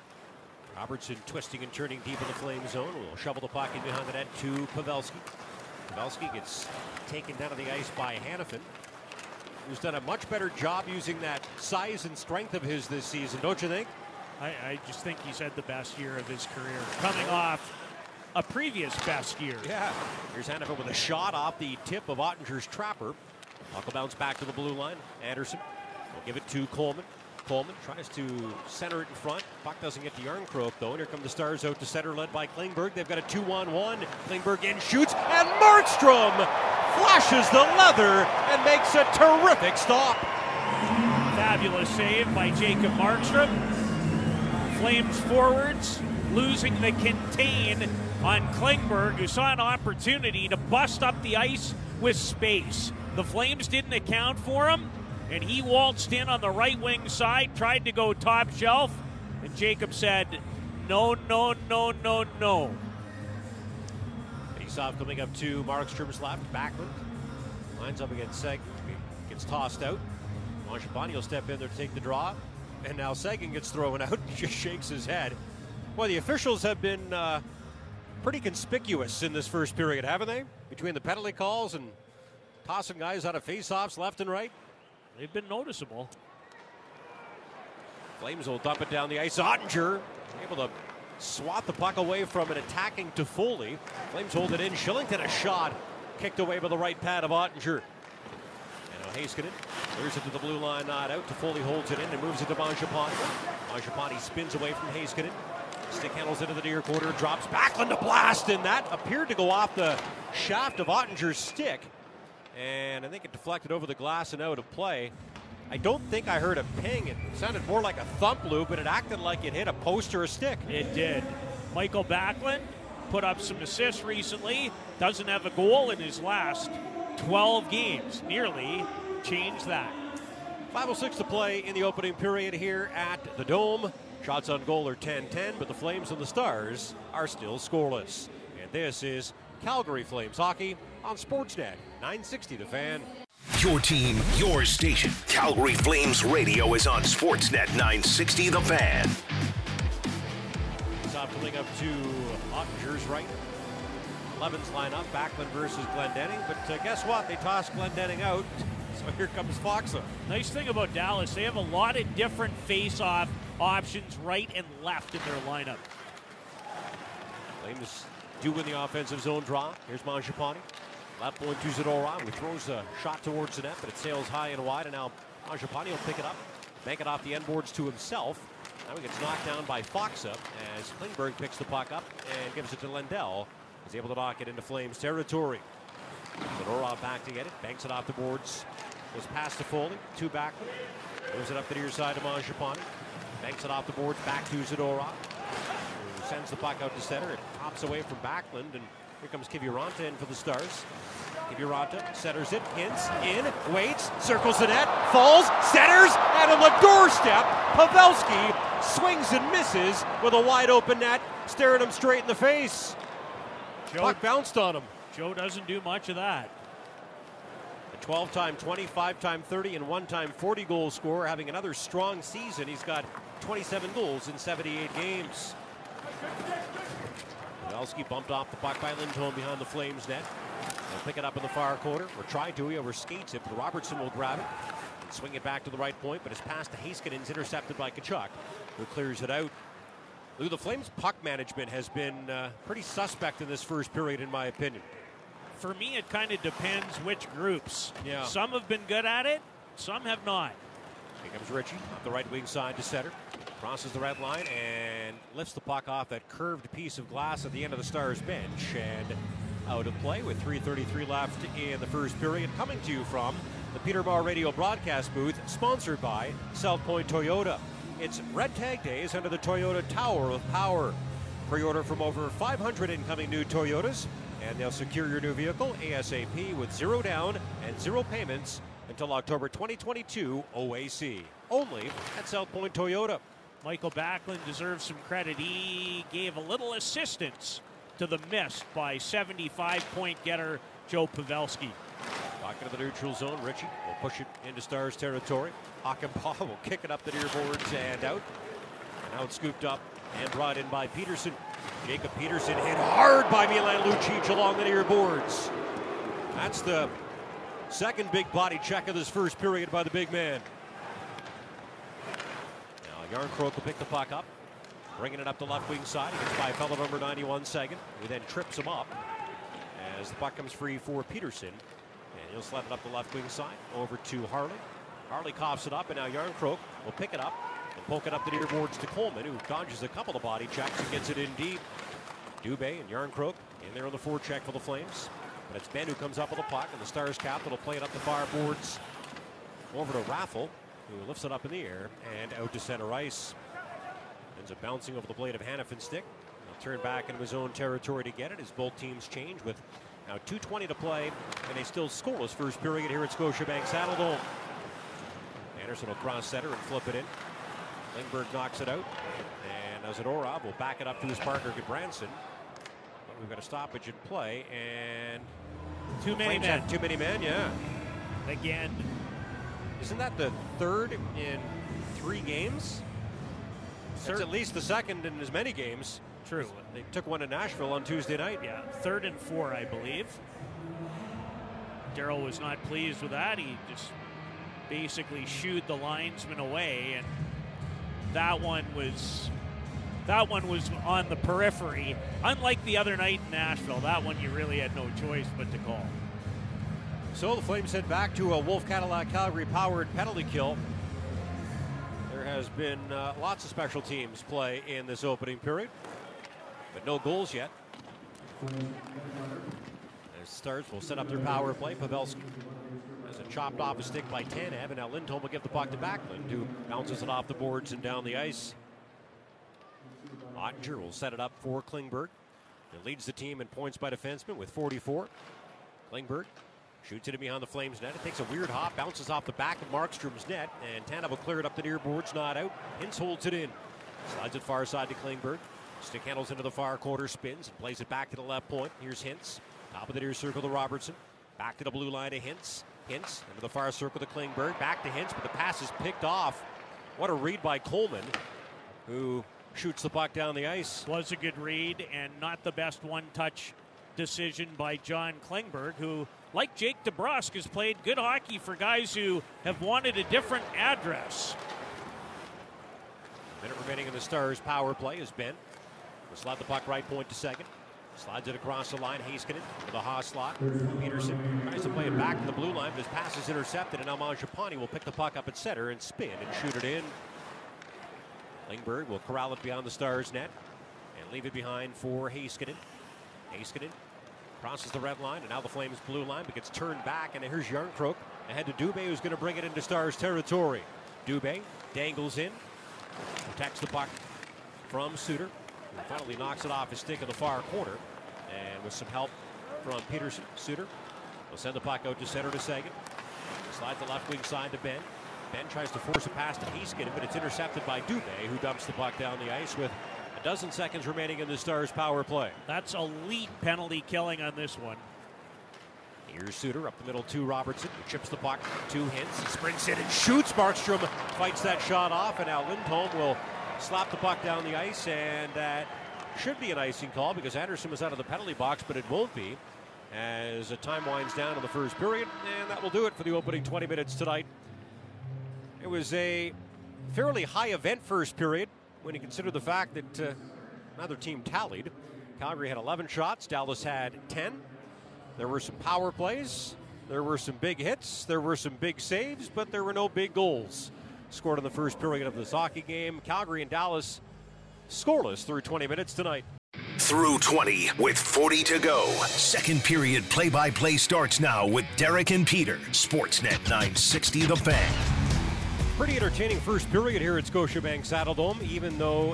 Robertson twisting and turning deep in the flame zone. Will shovel the pocket behind the net to Pavelski. Pavelski gets taken down to the ice by Hanifin, who's done a much better job using that size and strength of his this season, don't you think? I, I just think he's had the best year of his career, coming off a previous best year. Yeah. Here's Hanifin with a shot off the tip of Oettinger's trapper. Puck bounce back to the blue line. Andersson will give it to Coleman. Coleman tries to center it in front. Puck doesn't get the to Jarnkrok though. And here come the Stars out to center, led by Klingberg. They've got a 2 1 1. Klingberg in shoots, and Markstrom flashes the leather and makes a terrific stop. Fabulous save by Jacob Markstrom. Flames forwards losing the contain on Klingberg, who saw an opportunity to bust up the ice with space. The Flames didn't account for him and he waltzed in on the right wing side, tried to go top shelf, and Jacob said, no, no, no, no, no. Face off coming up to Markstrom's left. Backlund lines up against Seg. Gets tossed out. Mangiapane will step in there to take the draw. And now Seguin gets thrown out. He just shakes his head. Well, the officials have been uh, pretty conspicuous in this first period, haven't they? Between the penalty calls and tossing guys out of face-offs left and right. They've been noticeable. Flames will dump it down the ice. Oettinger able to swat the puck away from an attacking Toffoli. Flames hold it in. Kylington a shot kicked away by the right pad of Oettinger. And now Heiskanen clears it to the blue line, not out. Toffoli holds it in and moves it to Mangiapane. Mangiapane spins away from Heiskanen. Stick handles into the near quarter, drops Backlund to blast, and that appeared to go off the shaft of Oettinger's stick and I think it deflected over the glass and out of play. I don't think I heard a ping. It sounded more like a thump loop, but it acted like it hit a post or a stick. It did. Michael Backlund put up some assists recently. Doesn't have a goal in his last 12 games. Nearly changed that. 5.06 to play in the opening period here at the Dome. Shots on goal are 10 10, but the Flames and the Stars are still scoreless. And this is Calgary Flames hockey on Sportsnet 960 The Fan. Your team, your station. Calgary Flames Radio is on Sportsnet 960 The Fan. Stop filling up to Oettinger's right. Levin's lineup, Backlund versus Glendening. But uh, guess what? They tossed Glendening out. So here comes Faksa. Nice thing about Dallas, they have a lot of different face-off options right and left in their lineup. Flames do win the offensive zone draw. Here's Mangiapane. Left point to Zadorov, who throws a shot towards the net, but it sails high and wide, and now Mangiapane will pick it up, bank it off the end boards to himself. Now he gets knocked down by Faksa as Klingberg picks the puck up and gives it to Lindell. He's able to knock it into Flames territory. Zadorov back to get it, banks it off the boards. Goes past to Foley, two back. Moves it up the near side to Mangiapane. Banks it off the boards, back to Zadorov. Who sends the puck out to center. It pops away from Backlund, and here comes Kiviranta in for the Stars. Kiviranta centers it, Hintz, in, waits, circles the net, falls, centers, and on the doorstep, Pavelski swings and misses with a wide open net, staring him straight in the face. Joe, Puck bounced on him. Joe doesn't do much of that. A 12 time 25 time 30 and one time 40 goal scorer having another strong season. He's got 27 goals in 78 games. Pavelski bumped off the puck by Lindholm behind the Flames net. They'll pick it up in the far corner, or try to. He overskates it, but Robertson will grab it and swing it back to the right point, but his pass to Heiskanen's intercepted by Tkachuk, who clears it out. Lou, the Flames' puck management has been uh, pretty suspect in this first period, in my opinion. For me, it kind of depends which groups. Yeah. Some have been good at it, some have not. Here comes Ritchie up the right wing side to center. Crosses the red line and lifts the puck off that curved piece of glass at the end of the Stars bench. And out of play with 3.33 left in the first period. Coming to you from the Peter Maher Radio broadcast booth, sponsored by South Point Toyota. It's Red Tag Days under the Toyota Tower of Power. Pre order from over 500 incoming new Toyotas, and they'll secure your new vehicle ASAP with zero down and zero payments until October 2022 OAC. Only at South Point Toyota. Michael Backlund deserves some credit. He gave a little assistance to the miss by 75 point getter Joe Pavelski. Back into the neutral zone. Ritchie will push it into Stars territory. Hakanpää will kick it up the near boards and out. And out scooped up and brought in by Peterson. Jacob Peterson hit hard by Milan Lucic along the near boards. That's the second big body check of this first period by the big man. Now Jarnkrok will pick the puck up, bringing it up the left wing side. He gets by fellow number 91 Seguin, who then trips him up as the puck comes free for Peterson. And he'll slide it up the left wing side over to Harley. Harley coughs it up, and now Jarnkrok will pick it up and poke it up the near boards to Coleman, who dodges a couple of body checks and gets it in deep. Dubé and Jarnkrok in there on the forecheck for the Flames. But it's Benn who comes up with the puck, and the Stars captain will play it up the far boards over to Raffl, who lifts it up in the air and out to center ice. Ends up bouncing over the blade of Hanifin stick. He'll turn back into his own territory to get it as both teams change with now 2.20 to play, and they still scoreless first period here at Scotiabank Saddledome. Andersson will cross center and flip it in. Klingberg knocks it out, and Zadorov will back it up to his partner, Gudbranson. But we've got a stoppage in play, and Too many men. too many men, yeah. Again, Isn't that the third in three games? It's at least the second in as many games. true. They took one in Nashville on Tuesday night. Yeah, third and four, I believe. Daryl was not pleased with that. He just basically shooed the linesman away, and that one was that one was on the periphery. Unlike the other night in Nashville, that one you really had no choice but to call. So the Flames head back to a Wolf Cadillac Calgary powered penalty kill. There has been uh, lots of special teams play in this opening period, but no goals yet. As Stars will set up their power play. Pavelski has it chopped off a stick by Tanev, and now Lindholm will give the puck to Backlund, who bounces it off the boards and down the ice. Oettinger will set it up for Klingberg. It leads the team in points by defenseman with 44. Klingberg shoots it in behind the Flames net. It takes a weird hop, bounces off the back of Markstrom's net, and Tanev will clear it up the near boards, not out. Hintz holds it in. Slides it far side to Klingberg. Stick handles into the far quarter, spins, and plays it back to the left point. Here's Hintz. Top of the near circle to Robertson. Back to the blue line to Hintz. Hintz into the far circle to Klingberg. Back to Hintz, but the pass is picked off. What a read by Coleman, who shoots the puck down the ice. Was a good read and not the best one-touch decision by John Klingberg, who, like Jake DeBrusque, has played good hockey for guys who have wanted a different address. Minute remaining in the Stars' power play is Benn. Will slide the puck right point to second. Slides it across the line. Heiskanen to the Haas slot. Peterson tries to play it back to the blue line, but his pass is intercepted, and now Mangiapane will pick the puck up at center and spin and shoot it in. Klingberg will corral it beyond the Stars' net and leave it behind for Heiskanen. Haskinen crosses the red line, and now the Flames' blue line, but gets turned back, and here's Järnkrok ahead to Dubé, who's going to bring it into Stars' territory. Dubé dangles in, protects the puck from Suter, who finally knocks it off his stick in the far corner. And with some help from Peterson, Suter will send the puck out to center to Sagan. Slide the left wing side to Benn. Benn tries to force a pass to Heiskanen, but it's intercepted by Dubé, who dumps the puck down the ice with a dozen seconds remaining in the Stars' power play. That's elite penalty killing on this one. Here's Suter up the middle to Robertson, who chips the puck two hits, He sprints in and shoots. Markstrom fights that shot off, and now Lindholm will slap the puck down the ice, and that should be an icing call because Andersson was out of the penalty box, but it won't be as the time winds down in the first period, and that will do it for the opening 20 minutes tonight. It was a fairly high event first period when you consider the fact that uh, neither team tallied. Calgary had 11 shots, Dallas had 10. There were some power plays, there were some big hits, there were some big saves, but there were no big goals scored in the first period of this hockey game. Calgary and Dallas scoreless through 20 minutes tonight. Through 20 with 40 to go. Second period play by play starts now with Derek and Peter. Sportsnet 960 The Fan. Pretty entertaining first period here at Scotiabank Saddledome, even though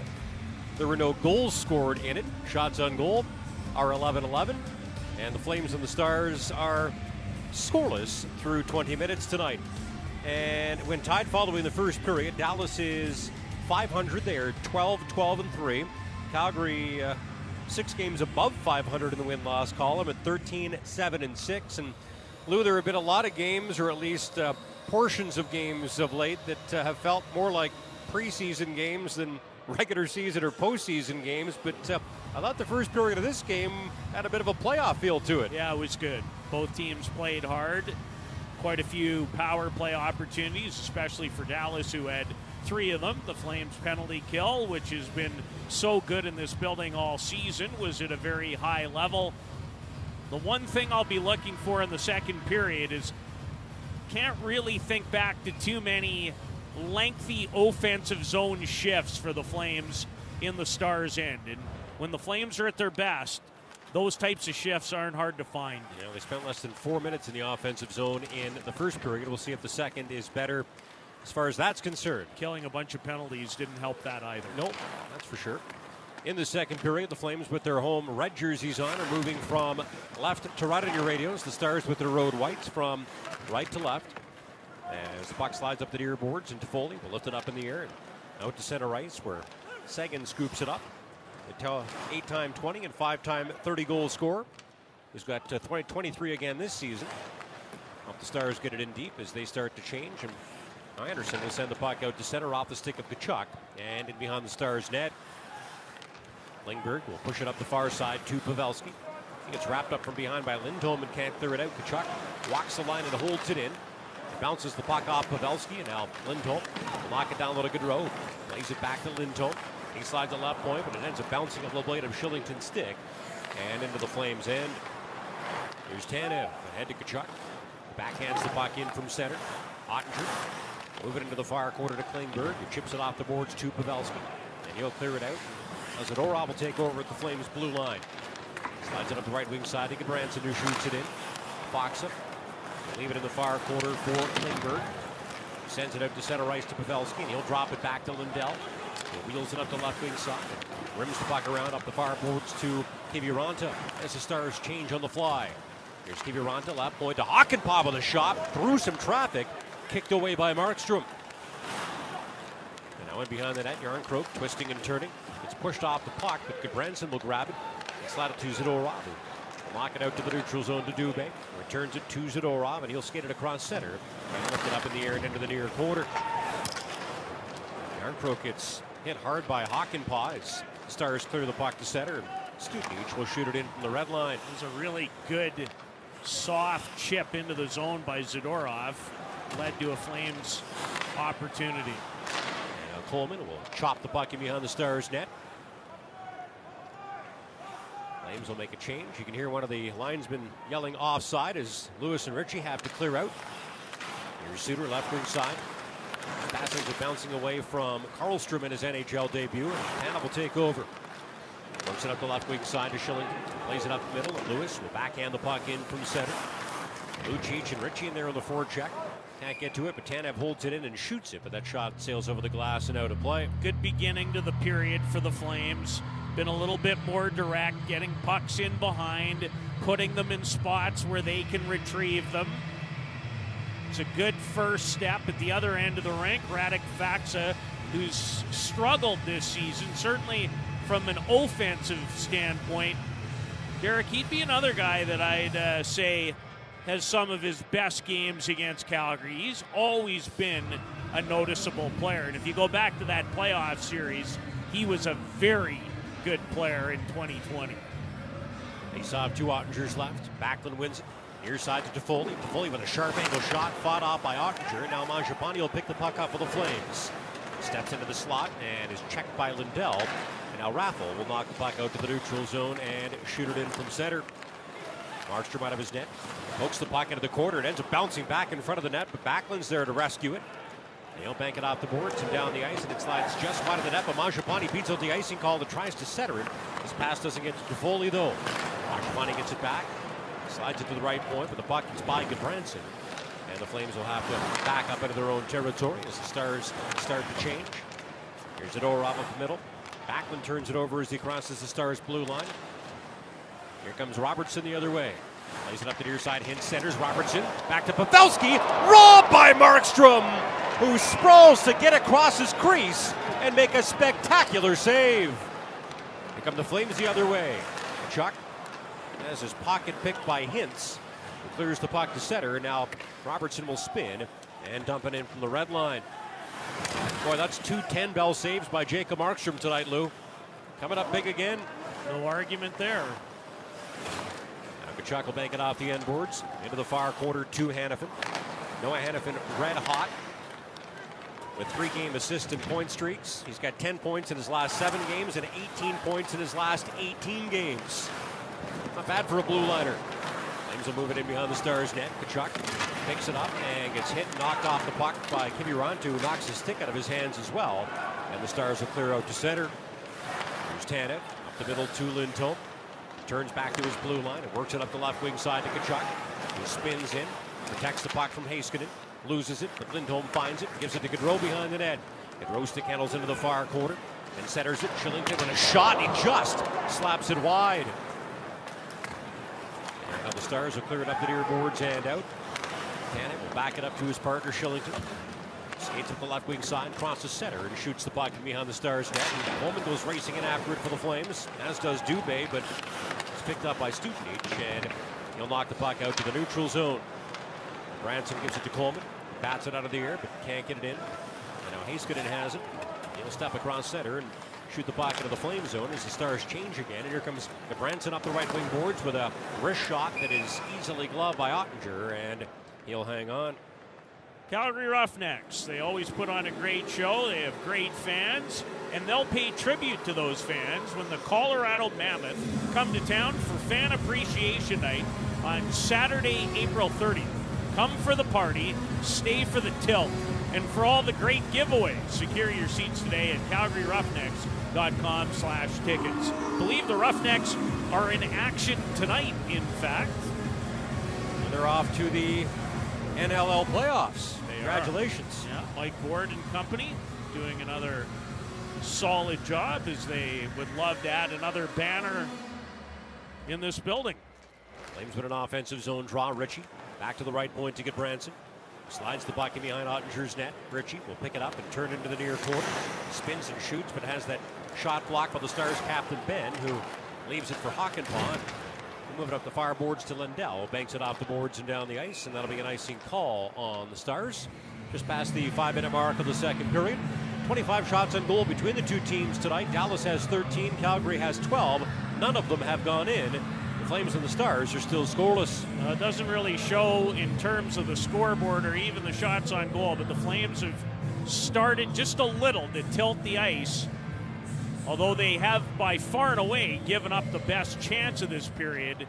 there were no goals scored in it. Shots on goal are 11 11, and the Flames and the Stars are scoreless through 20 minutes tonight. And when tied following the first period, Dallas is 500. They are 12 12 and 3. Calgary, uh, six games above 500 in the win loss column at 13 7 and 6. And Lou, there have been a lot of games, or at least uh, portions of games of late, that uh, have felt more like preseason games than regular season or postseason games. But uh, I thought the first period of this game had a bit of a playoff feel to it. Yeah, it was good. Both teams played hard. Quite a few power play opportunities, especially for Dallas, who had three of them. The Flames penalty kill, which has been so good in this building all season, was at a very high level. The one thing I'll be looking for in the second period is can't really think back to too many lengthy offensive zone shifts for the Flames in the Stars' end. And when the Flames are at their best, those types of shifts aren't hard to find. You know, they spent less than four minutes in the offensive zone in the first period. We'll see if the second is better as far as that's concerned. Killing a bunch of penalties didn't help that either. Nope, that's for sure. In the second period, the Flames with their home red jerseys on are moving from left to right on your radios. The Stars with their road whites from right to left. As the puck slides up the near boards, and Toffoli will lift it up in the air and out to center ice where Seguin scoops it up. The eight time 20 and five time 30 goal scorer. He's got uh, 20, 23 again this season. Hope the Stars get it in deep as they start to change. And Andersson will send the puck out to center off the stick of Tkachuk and in behind the Stars net. Klingberg will push it up the far side to Pavelski. He gets wrapped up from behind by Lindholm and can't clear it out. Tkachuk walks the line and holds it in. Bounces the puck off Pavelski and now Lindholm will knock it down a good road. Lays it back to Lindholm. He slides a left point, but it ends up bouncing off the blade of Kylington's stick and into the Flames' end. Here's Tanev ahead to Tkachuk. Backhands the puck in from center. Oettinger moving into the far corner to Klingberg. He chips it off the boards to Pavelski. And he'll clear it out. Zadorov will take over at the Flames' blue line. Slides it up the right wing side to Gudbranson who shoots it in. Faksa leave it in the far corner for Klingberg. Sends it out to center ice to Pavelski, and he'll drop it back to Lindell. He wheels it up the left wing side. Rims the puck around up the far boards to Kiviranta as the Stars change on the fly. Here's Kiviranta, left point to Hakanpää with a shot through some traffic, kicked away by Markstrom. In behind the net, Järnkrok twisting and turning. It's pushed off the puck, but Gudbranson will grab it and slide it to Zadorov. Lock it out to the neutral zone to Dubé. Returns it to Zadorov, and he'll skate it across center. And lift it up in the air and into the near quarter. Järnkrok gets hit hard by Hakanpää as Stars clear the puck to center. Studenic will shoot it in from the red line. It was a really good soft chip into the zone by Zadorov. Led to a Flames opportunity. Coleman will chop the puck in behind the Stars net. Flames will make a change. You can hear one of the linesmen yelling offside as Lewis and Ritchie have to clear out. Here's Suter, left wing side. Passings are bouncing away from Karlstrom in his NHL debut. And Hannah will take over. Works it up the left wing side to Kylington. Plays it up the middle. And Lewis will backhand the puck in from center. Lucic and Ritchie in there on the forecheck. Can't get to it, but Tanev holds it in and shoots it. But that shot sails over the glass and out of play. Good beginning to the period for the Flames. Been a little bit more direct, getting pucks in behind, putting them in spots where they can retrieve them. It's a good first step at the other end of the rink. Radek Faksa, who's struggled this season, certainly from an offensive standpoint. Derek, he'd be another guy that I'd uh, say has some of his best games against Calgary. He's always been a noticeable player. And if you go back to that playoff series, he was a very good player in 2020. They saw two Oettingers left. Backlund wins. Near side to Toffoli. Toffoli with a sharp angle shot, fought off by Oettinger. Now Mangiapane will pick the puck up for the Flames. Steps into the slot and is checked by Lindell. And now Raffl will knock the puck out to the neutral zone and shoot it in from center. Markstrom out of his net. Pokes the puck into the corner. It ends up bouncing back in front of the net, but Backlund's there to rescue it. They'll bank it off the boards and down the ice, and it slides just wide of the net. But Mangiapane beats out the icing call that tries to center it. His pass doesn't get to Foley though. Mangiapane gets it back, slides it to the right point, but the puck is by Gudbranson. And the Flames will have to back up into their own territory as the Stars start to change. Here's Zadorov up the middle. Backlund turns it over as he crosses the Stars' blue line. Here comes Robertson the other way. Plays it up the near side. Hintz centers. Robertson back to Pavelski. Robbed by Markstrom, who sprawls to get across his crease and make a spectacular save. Here come the Flames the other way. Chuck has his pocket picked by Hintz. Clears the puck to center. Now Robertson will spin and dump it in from the red line. Boy, that's two 10 bell saves by Jacob Markstrom tonight, Lou. Coming up big again. No argument there. Tkachuk will bank it off the end boards into the far corner to Hanifin. Noah Hanifin red hot with three game assist and point streaks. He's got 10 points in his last seven games and 18 points in his last 18 games. Not bad for a blue liner. Flames will move it in behind the Stars net. Tkachuk picks it up and gets hit and knocked off the puck by Kiviranta, who knocks his stick out of his hands as well. And the Stars will clear out to center. Here's Tanev up the middle to Lindholm. Turns back to his blue line and works it up the left wing side to Tkachuk. He spins in, protects the puck from Heiskanen, loses it, but Lindholm finds it, gives it to Gaudreau behind the net. Gaudreau stick handles into the far corner and centers it. Kylington with a shot. He just slaps it wide. Now the Stars will clear it up the near boards and out. Tanev will back it up to his partner Kylington. Skates up the left wing side, crosses center, and shoots the puck behind the Stars net. And Bowman goes racing in after it for the Flames, as does Dubé, but it's picked up by Studenic, and he'll knock the puck out to the neutral zone. Branson gives it to Coleman, bats it out of the air, but can't get it in. And now Heiskanen has it. He'll step across center and shoot the puck into the flame zone as the Stars change again. And here comes Branson up the right wing boards with a wrist shot that is easily gloved by Oettinger, and he'll hang on. Calgary Roughnecks. They always put on a great show. They have great fans, and they'll pay tribute to those fans when the Colorado Mammoth come to town for Fan Appreciation Night on Saturday, April 30th. Come for the party, stay for the tilt, and for all the great giveaways. Secure your seats today at calgaryroughnecks.com slash tickets. Believe the Roughnecks are in action tonight, in fact. They're off to the NLL playoffs. Congratulations. Yeah, Mike Ward and company doing another solid job as they would love to add another banner in this building. Flames with an offensive zone draw. Ritchie back to the right point to get Branson. Slides the puck in behind Oettinger's net. Ritchie will pick it up and turn into the near corner. Spins and shoots, but has that shot blocked by the Stars captain Benn, who leaves it for Hakanpää. We'll move it up the far boards to Lindell. Banks it off the boards and down the ice, and that'll be an icing call on the Stars. Just past the five minute mark of the second period. 25 shots on goal between the two teams tonight. Dallas has 13, Calgary has 12. None of them have gone in. The Flames and the Stars are still scoreless. Uh, doesn't really show in terms of the scoreboard or even the shots on goal, but the Flames have started just a little to tilt the ice. Although they have by far and away given up the best chance of this period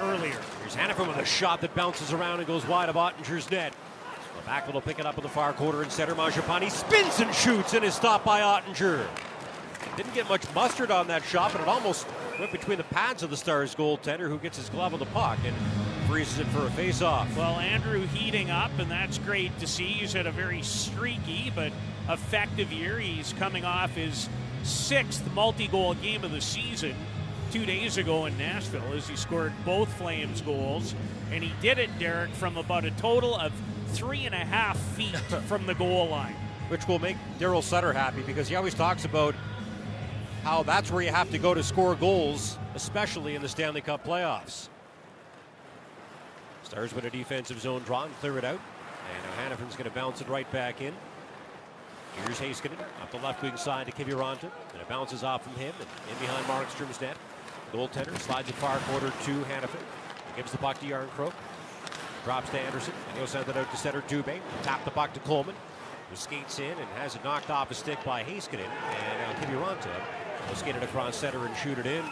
earlier. Here's Hanifin with a shot that bounces around and goes wide of Oettinger's net. The back will pick it up in the far corner and center. Mangiapane spins and shoots and is stopped by Ottinger. Didn't get much mustard on that shot, but it almost went between the pads of the Stars goaltender who gets his glove on the puck and freezes it for a face-off. Well, Andrew heating up, and that's great to see. He's had a very streaky but effective year. He's coming off his sixth multi-goal game of the season two days ago in Nashville as he scored both Flames goals. And he did it, Derek, from about a total of three and a half feet from the goal line. Which will make Daryl Sutter happy because he always talks about how that's where you have to go to score goals, especially in the Stanley Cup playoffs. Stars with a defensive zone draw and clear it out. And Hanifin's going to bounce it right back in. Here's Heiskanen up the left wing side to Kiviranta. And it bounces off from him and in behind Markstrom's net. Goaltender slides it far quarter to Hanifin. Gives the puck to Järnkrok. Drops to Andersson. And he'll send it out to center Dubé. Tap the puck to Coleman. who skates in and has it knocked off a stick by Heiskanen. And now Kiviranta will skate it across center and shoot it in.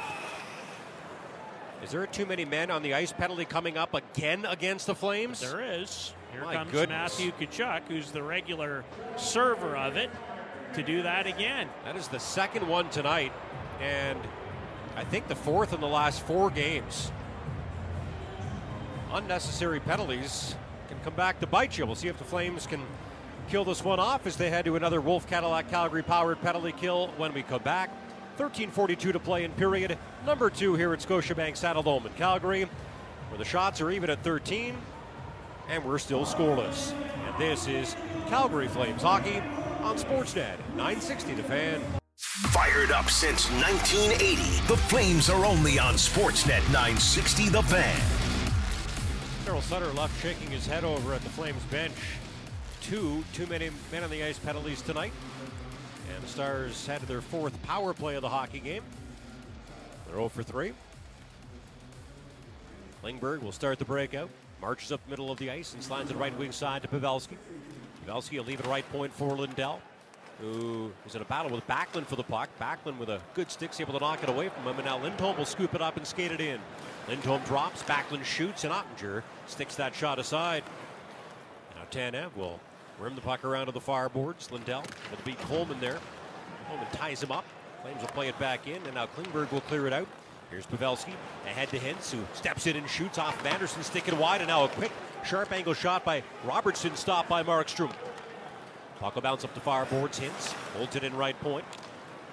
Is there too many men on the ice penalty coming up again against the Flames? There is. Here My comes goodness. Matthew Tkachuk, who's the regular server of it, to do that again. That is the second one tonight, and I think the fourth in the last four games. Unnecessary penalties can come back to bite you. We'll see if the Flames can kill this one off as they head to another Wolf Cadillac Calgary powered penalty kill when we come back. 13:42 to play in period number two here at Scotiabank Saddledome in Calgary, where the shots are even at 13, and we're still scoreless. And this is Calgary Flames hockey on Sportsnet 960 The Fan. Fired up since 1980, the Flames are only on Sportsnet 960 The Fan. Daryl Sutter left shaking his head over at the Flames bench. Two too many men on the ice penalties tonight. And the Stars had their fourth power play of the hockey game. They're 0 for 3. Klingberg will start the breakout. Marches up the middle of the ice and slides it right wing side to Pavelski. Pavelski will leave it right point for Lindell, who is in a battle with Backlund for the puck. Backlund with a good stick's able to knock it away from him, and now Lindholm will scoop it up and skate it in. Lindholm drops, Backlund shoots, and Oettinger sticks that shot aside. Now Tanev will rim the puck around to the far boards. Lindell will beat Coleman there. Coleman ties him up. Flames will play it back in, and now Klingberg will clear it out. Here's Pavelski ahead to Hintz, who steps in and shoots off Vanderson, sticking wide, and now a quick, sharp angle shot by Robertson, stopped by Markstrom. Puck will bounce up the far boards. Hintz holds it in right point,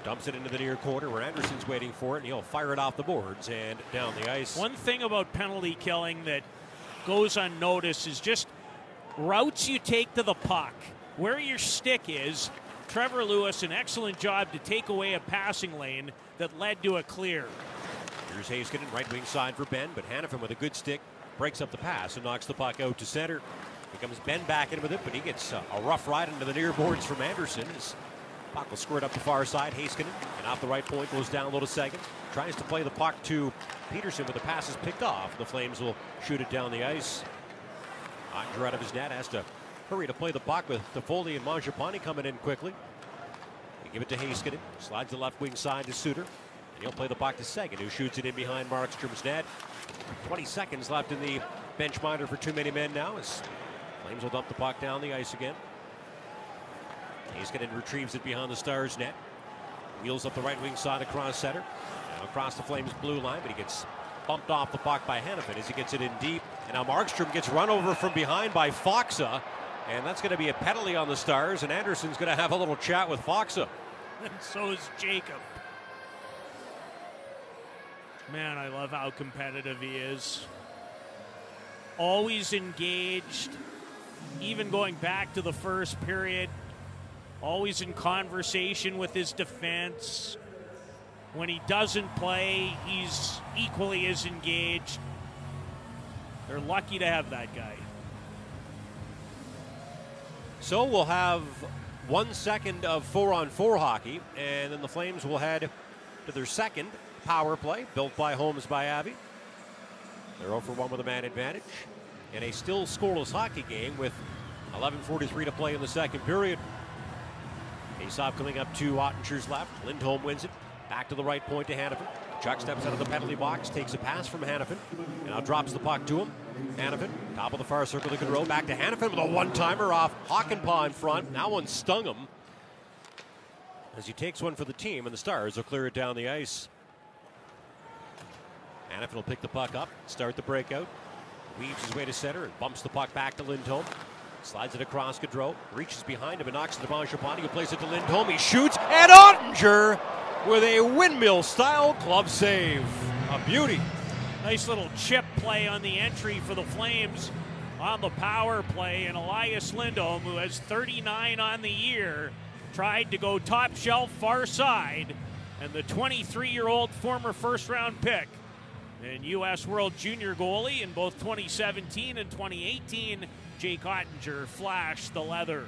dumps it into the near corner where Andersson's waiting for it, and he'll fire it off the boards and down the ice. One thing about penalty killing that goes unnoticed is just routes you take to the puck. Where your stick is, Trevor Lewis, an excellent job to take away a passing lane that led to a clear. Here's Heiskanen, right wing side for Benn, but Hanifin with a good stick breaks up the pass and knocks the puck out to center. Here comes Benn back in with it, but he gets uh, a rough ride into the near boards from Andersson. His puck will squirt up the far side. Heiskanen, and off the right point, goes down low to second. Tries to play the puck to Peterson, but the pass is picked off. The Flames will shoot it down the ice. Oettinger out of his net has to hurry to play the puck with Toffoli and Mangiapane coming in quickly. They give it to Heiskanen, slides the left wing side to Suter. He'll play the puck to Sagan, who shoots it in behind Markstrom's net. 20 seconds left in the bench minor for too many men now as Flames will dump the puck down the ice again. Heiskanen retrieves it behind the Stars net. Wheels up the right wing side across center. Now across the Flames blue line, but he gets bumped off the puck by Hanifin as he gets it in deep. And now Markstrom gets run over from behind by Faksa. And that's going to be a penalty on the Stars. And Andersson's going to have a little chat with Faksa. And so is Jacob. Man, I love how competitive he is. Always engaged, even going back to the first period, always in conversation with his defense. When he doesn't play, he's equally as engaged. They're lucky to have that guy. So we'll have one second of four on four hockey, and then the Flames will head to their second power play, built by Homes by Avi. They're 0 for 1 with a man advantage. In a still scoreless hockey game with 11.43 to play in the second period. Faceoff coming up to Oettinger's left. Lindholm wins it. Back to the right point to Hanifin. Chuck steps out of the penalty box, takes a pass from Hanifin, and now drops the puck to him. Hanifin, top of the far circle to Gaudreau. Back to Hanifin with a one-timer off Hakanpää in front. Now one stung him as he takes one for the team, and the Stars will clear it down the ice. Hanifin will pick the puck up, start the breakout, weaves his way to center, and bumps the puck back to Lindholm. Slides it across Gaudreau, reaches behind him and knocks it to Mangiapane, who plays it to Lindholm. He shoots, and Oettinger with a windmill-style glove save. A beauty. Nice little chip play on the entry for the Flames on the power play. And Elias Lindholm, who has 39 on the year, tried to go top shelf far side. And the 23 year old former first round pick and U.S. World Junior goalie in both 2017 and 2018, Jake Oettinger flashed the leather.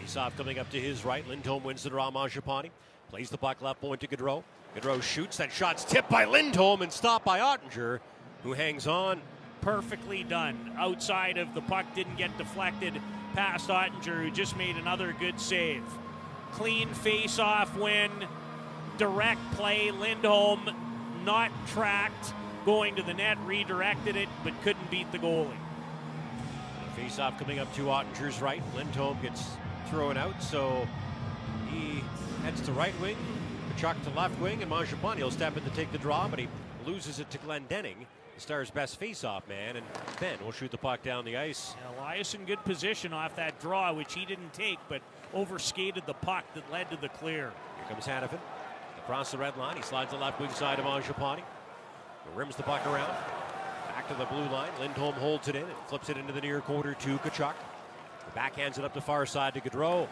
Faceoff coming up to his right. Lindholm wins it around Mangiapane. Plays the puck left point to Gaudreau. Gaudreau shoots. That shot's tipped by Lindholm and stopped by Oettinger, who hangs on. Perfectly done. Outside of the puck didn't get deflected past Oettinger, who just made another good save. Clean face-off win, direct play. Lindholm not tracked, going to the net, redirected it, but couldn't beat the goalie. Face off coming up to Oettinger's right. Lindholm gets thrown out, so he heads to right wing. Tkachuk to left wing, and Mangiapane will step in to take the draw, but he loses it to Glendening, the Stars' best face-off man, and Benn will shoot the puck down the ice. And Elias in good position off that draw, which he didn't take, but overskated the puck that led to the clear. Here comes Hanifin. Across the red line, he slides the left wing side of Mangiapane. Rims the puck around. Back to the blue line. Lindholm holds it in and flips it into the near quarter to Tkachuk. Backhands it up the far side to Gaudreau.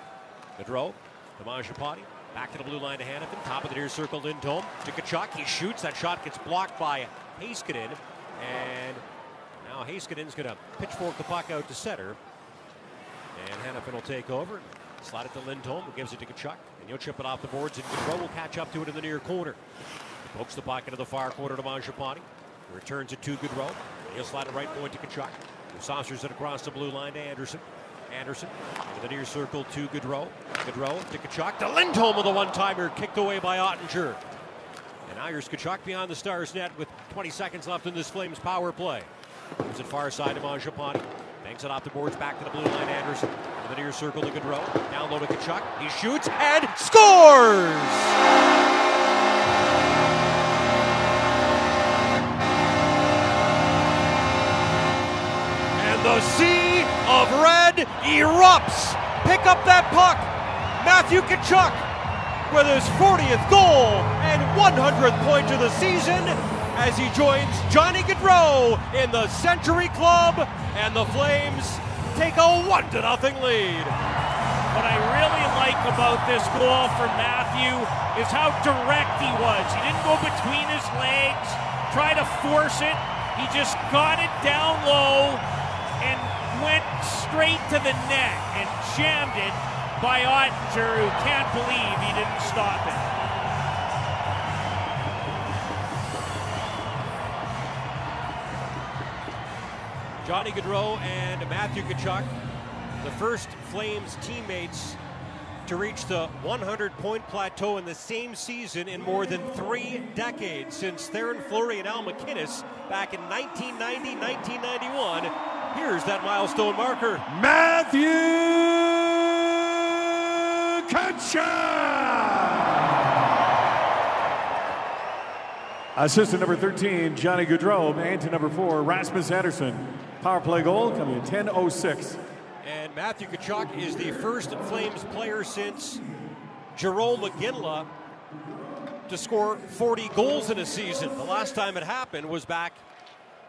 Gaudreau to Mangiapane. Back to the blue line to Hanifin. Top of the near circle, Lindholm to Tkachuk. He shoots. That shot gets blocked by Heiskanen. And now Heiskanen's going to pitchfork the puck out to center. And Hanifin will take over. Slide it to Lindholm, who gives it to Tkachuk. And he'll chip it off the boards, and Gaudreau will catch up to it in the near corner. He pokes the puck into the far corner to Mangiapane. Returns it to Gaudreau. He'll slide it right point to Tkachuk. Who saucers it across the blue line to Andersson. Andersson into the near circle to Gaudreau. Gaudreau to Tkachuk. To Lindholm with a one-timer kicked away by Oettinger. And now here's Tkachuk beyond the Stars net with 20 seconds left in this Flames power play. Moves it far side to Mangiapane. Banks it off the boards back to the blue line. Andersson into the near circle to Gaudreau. Down low to Tkachuk. He shoots and scores! And the sea of red erupts. Pick up that puck. Matthew Tkachuk with his 40th goal and 100th point of the season as he joins Johnny Gaudreau in the Century Club, and the Flames take a one to nothing lead. What I really like about this goal from Matthew is how direct he was. He didn't go between his legs, try to force it. He just got it down low and went straight to the net and jammed it by Oettinger, who can't believe he didn't stop it. Johnny Gaudreau and Matthew Tkachuk, the first Flames teammates to reach the 100 point plateau in the same season in more than three decades since Theoren Fleury and Al MacInnis back in 1990 1991. Here's that milestone marker. Matthew Tkachuk! Assistant number 13, Johnny Gaudreau, and to number four, Rasmus Andersson. Power play goal coming in 10.06. And Matthew Tkachuk is the first Flames player since Jarome Iginla to score 40 goals in a season. The last time it happened was back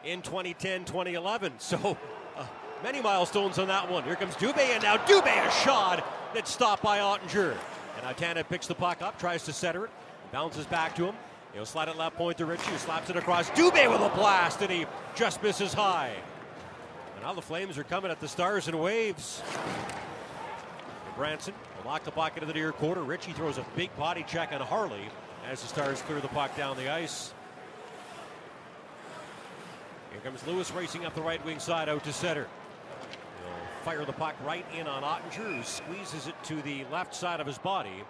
in 2010 2011. So uh, many milestones on that one. Here comes Dubé, and now Dubé a shot that's stopped by Oettinger. And now picks the puck up, tries to center it, bounces back to him. He'll slide it left point to Ritchie, slaps it across. Dubé with a blast, and he just misses high. And now the Flames are coming at the Stars and waves. Branson will lock the puck into the near quarter. Ritchie throws a big body check on Harley as the Stars clear the puck down the ice. Here comes Lewis racing up the right wing side out to center. He'll fire the puck right in on Oettinger, who squeezes it to the left side of his body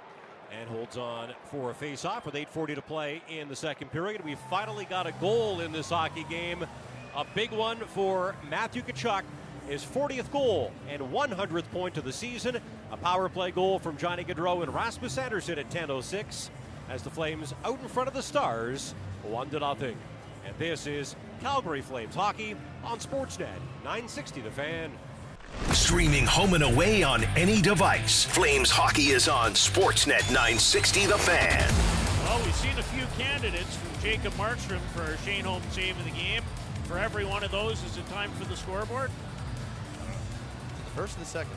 and holds on for a face-off with 8.40 to play in the second period. We finally got a goal in this hockey game. A big one for Matthew Tkachuk, his 40th goal and 100th point of the season. A power play goal from Johnny Gaudreau and Rasmus Andersson at 10.06 as the Flames out in front of the Stars, 1 to nothing. And this is Calgary Flames hockey on Sportsnet 960 The Fan. Streaming home and away on any device. Flames hockey is on Sportsnet 960 The Fan. Well, we've seen a few candidates from Jacob Markstrom for Shane Homes save of the game. For every one of those, is it time for the scoreboard? The first and the second.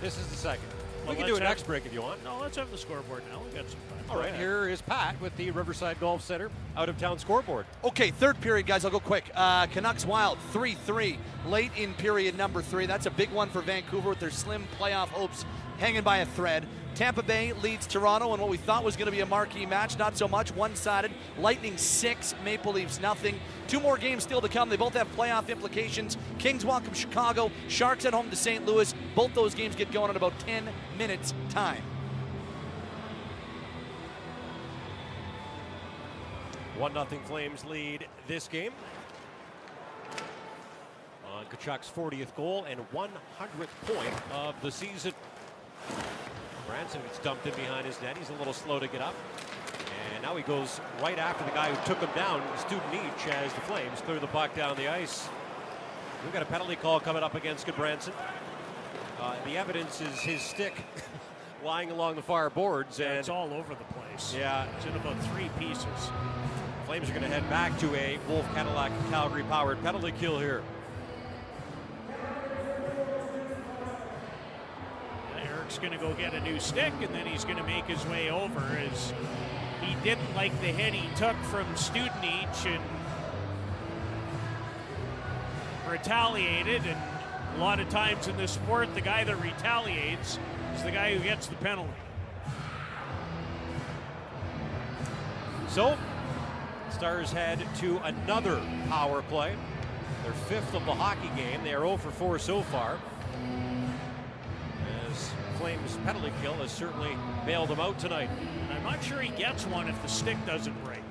This is the second. Well, we can do let's an have- next break if you want. No, let's have the scoreboard now. We got some time. All right, here is Pat with the Riverside Golf Center out of town scoreboard. Okay, third period, guys. I'll go quick. Uh, Canucks Wild 3 3 late in period number three. That's a big one for Vancouver with their slim playoff hopes hanging by a thread. Tampa Bay leads Toronto in what we thought was going to be a marquee match. Not so much. One sided. Lightning six, Maple Leafs nothing. Two more games still to come. They both have playoff implications. Kings welcome Chicago. Sharks at home to St. Louis. Both those games get going in about 10 minutes' time. One nothing Flames lead this game. On Tkachuk's 40th goal and 100th point of the season. Branson gets dumped in behind his net. He's a little slow to get up. And now he goes right after the guy who took him down, Studenic, as the Flames clear the puck down the ice. We've got a penalty call coming up against Gudbranson. Uh, the evidence is his stick lying along the far boards. Yeah, and it's all over the place. Yeah. It's in about three pieces. Flames are going to head back to a Wolf Cadillac Calgary powered penalty kill here. Eric's going to go get a new stick, and then he's going to make his way over as he didn't like the hit he took from Studenic and retaliated. And a lot of times in this sport, the guy that retaliates is the guy who gets the penalty. So, Stars head to another power play. Their fifth of the hockey game. They are 0 for 4 so far. As Flames penalty kill has certainly bailed them out tonight. I'm not sure he gets one if the stick doesn't break.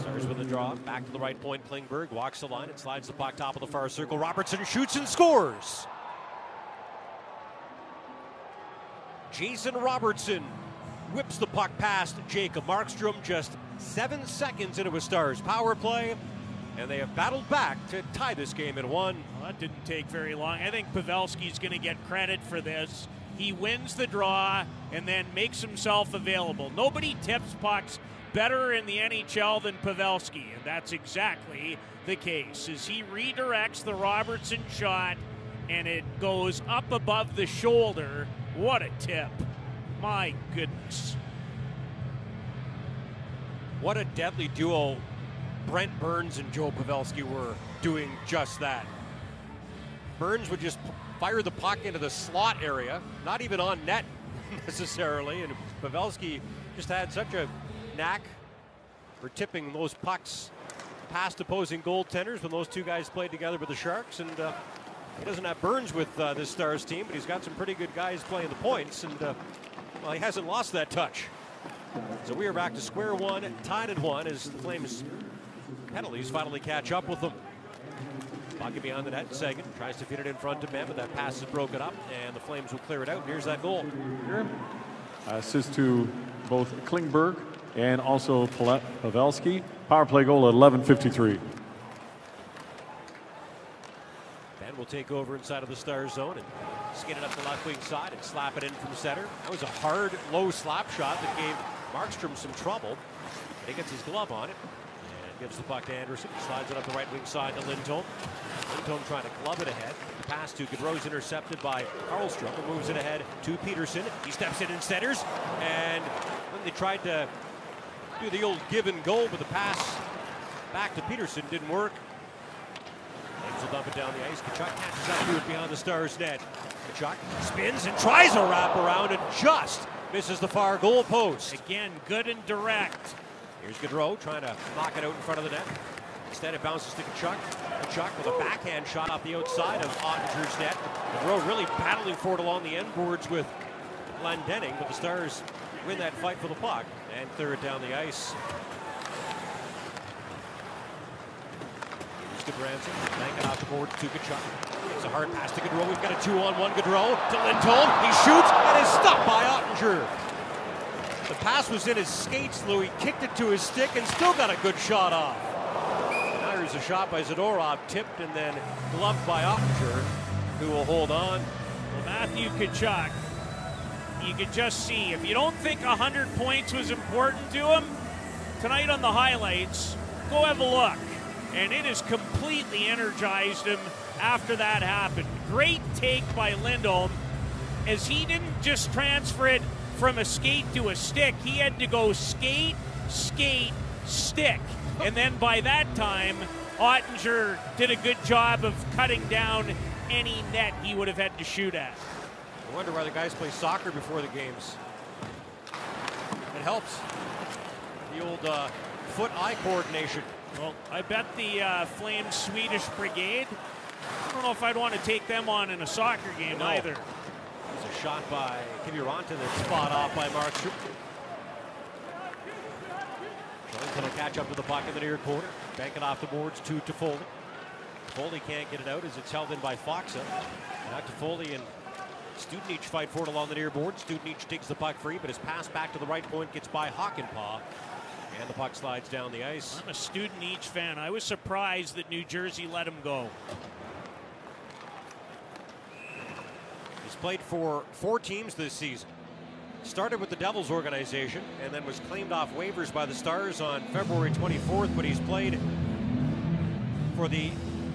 Stars with a draw. Back to the right point. Klingberg walks the line and slides the puck top of the far circle. Robertson shoots and scores. Jason Robertson whips the puck past Jacob Markstrom just seven seconds into a Stars power play, and they have battled back to tie this game at one. Well, that didn't take very long. I think Pavelski's going to get credit for this. He wins the draw and then makes himself available. Nobody tips pucks better in the NHL than Pavelski, and that's exactly the case. As he redirects the Robertson shot and it goes up above the shoulder, what a tip! My goodness. What a deadly duo Brent Burns and Joe Pavelski were doing just that. Burns would just fire the puck into the slot area, not even on net necessarily, and Pavelski just had such a knack for tipping those pucks past opposing goaltenders when those two guys played together with the Sharks. And uh, he doesn't have Burns with uh, this Stars team, but he's got some pretty good guys playing the points, and uh, well, he hasn't lost that touch. So we are back to square one, tied at one, as the Flames penalties finally catch up with them. Pocket behind the net, Seguin tries to feed it in front to Benn, but that pass is broken up, and the Flames will clear it out. Here's that goal. Here. Assist to both Klingberg and also Pavelski. Power play goal at 11:53. Benn will take over inside of the Star zone and skin it up the left wing side and slap it in from center. That was a hard, low slap shot that gave Markstrom some trouble. And he gets his glove on it and gives the puck to Andersson. Slides it up the right wing side to Lindholm. Lindholm trying to glove it ahead. The pass to Gaudreau's intercepted by Karlstrom and moves it ahead to Peterson. He steps in and centers. And they tried to do the old give and go, but the pass back to Peterson didn't work. Flames will dump it down the ice. Tkachuk catches up to it behind the Stars net. Tkachuk spins and tries a wraparound and just misses the far goal post. Again, good and direct. Here's Gaudreau trying to knock it out in front of the net. Instead, it bounces to Tkachuk. Tkachuk with a backhand shot off the outside of Oettinger's net. Gaudreau really battling for it along the end boards with Glendening, but the Stars win that fight for the puck and clear it down the ice. Here's Gudbranson, banging off the board to Tkachuk. It's a hard pass to Gaudreau. We've got a two-on-one Gaudreau to Lindholm. He shoots and is stopped by Oettinger. The pass was in his skates, Louis kicked it to his stick and still got a good shot off. Now here's a shot by Zadorov, tipped and then gloved by Oettinger, who will hold on. Well, Matthew Tkachuk, you could just see if you don't think 100 points was important to him tonight on the highlights, go have a look. And it has completely energized him after that happened. Great take by Lindholm as he didn't just transfer it from a skate to a stick. He had to go skate, skate, stick. And then by that time, Oettinger did a good job of cutting down any net he would have had to shoot at. I wonder why the guys play soccer before the games. It helps. The old uh, foot-eye coordination. Well, I bet the uh, Flames Swedish Brigade. I don't know if I'd want to take them on in a soccer game No. either. There's a shot by Kiviranta that's spot off by Markstrom. Shillington will catch up to the puck in the near corner. Bank it off the boards to Toffoli. Toffoli can't get it out as it's held in by Faksa. Now Toffoli and Studenic fight for it along the near board. Studenic digs the puck free, but his pass back to the right point gets by Hakanpää. And the puck slides down the ice. I'm a Studenic fan. I was surprised that New Jersey let him go. Played for four teams this season. Started with the Devils organization and then was claimed off waivers by the Stars on February 24th, but he's played for the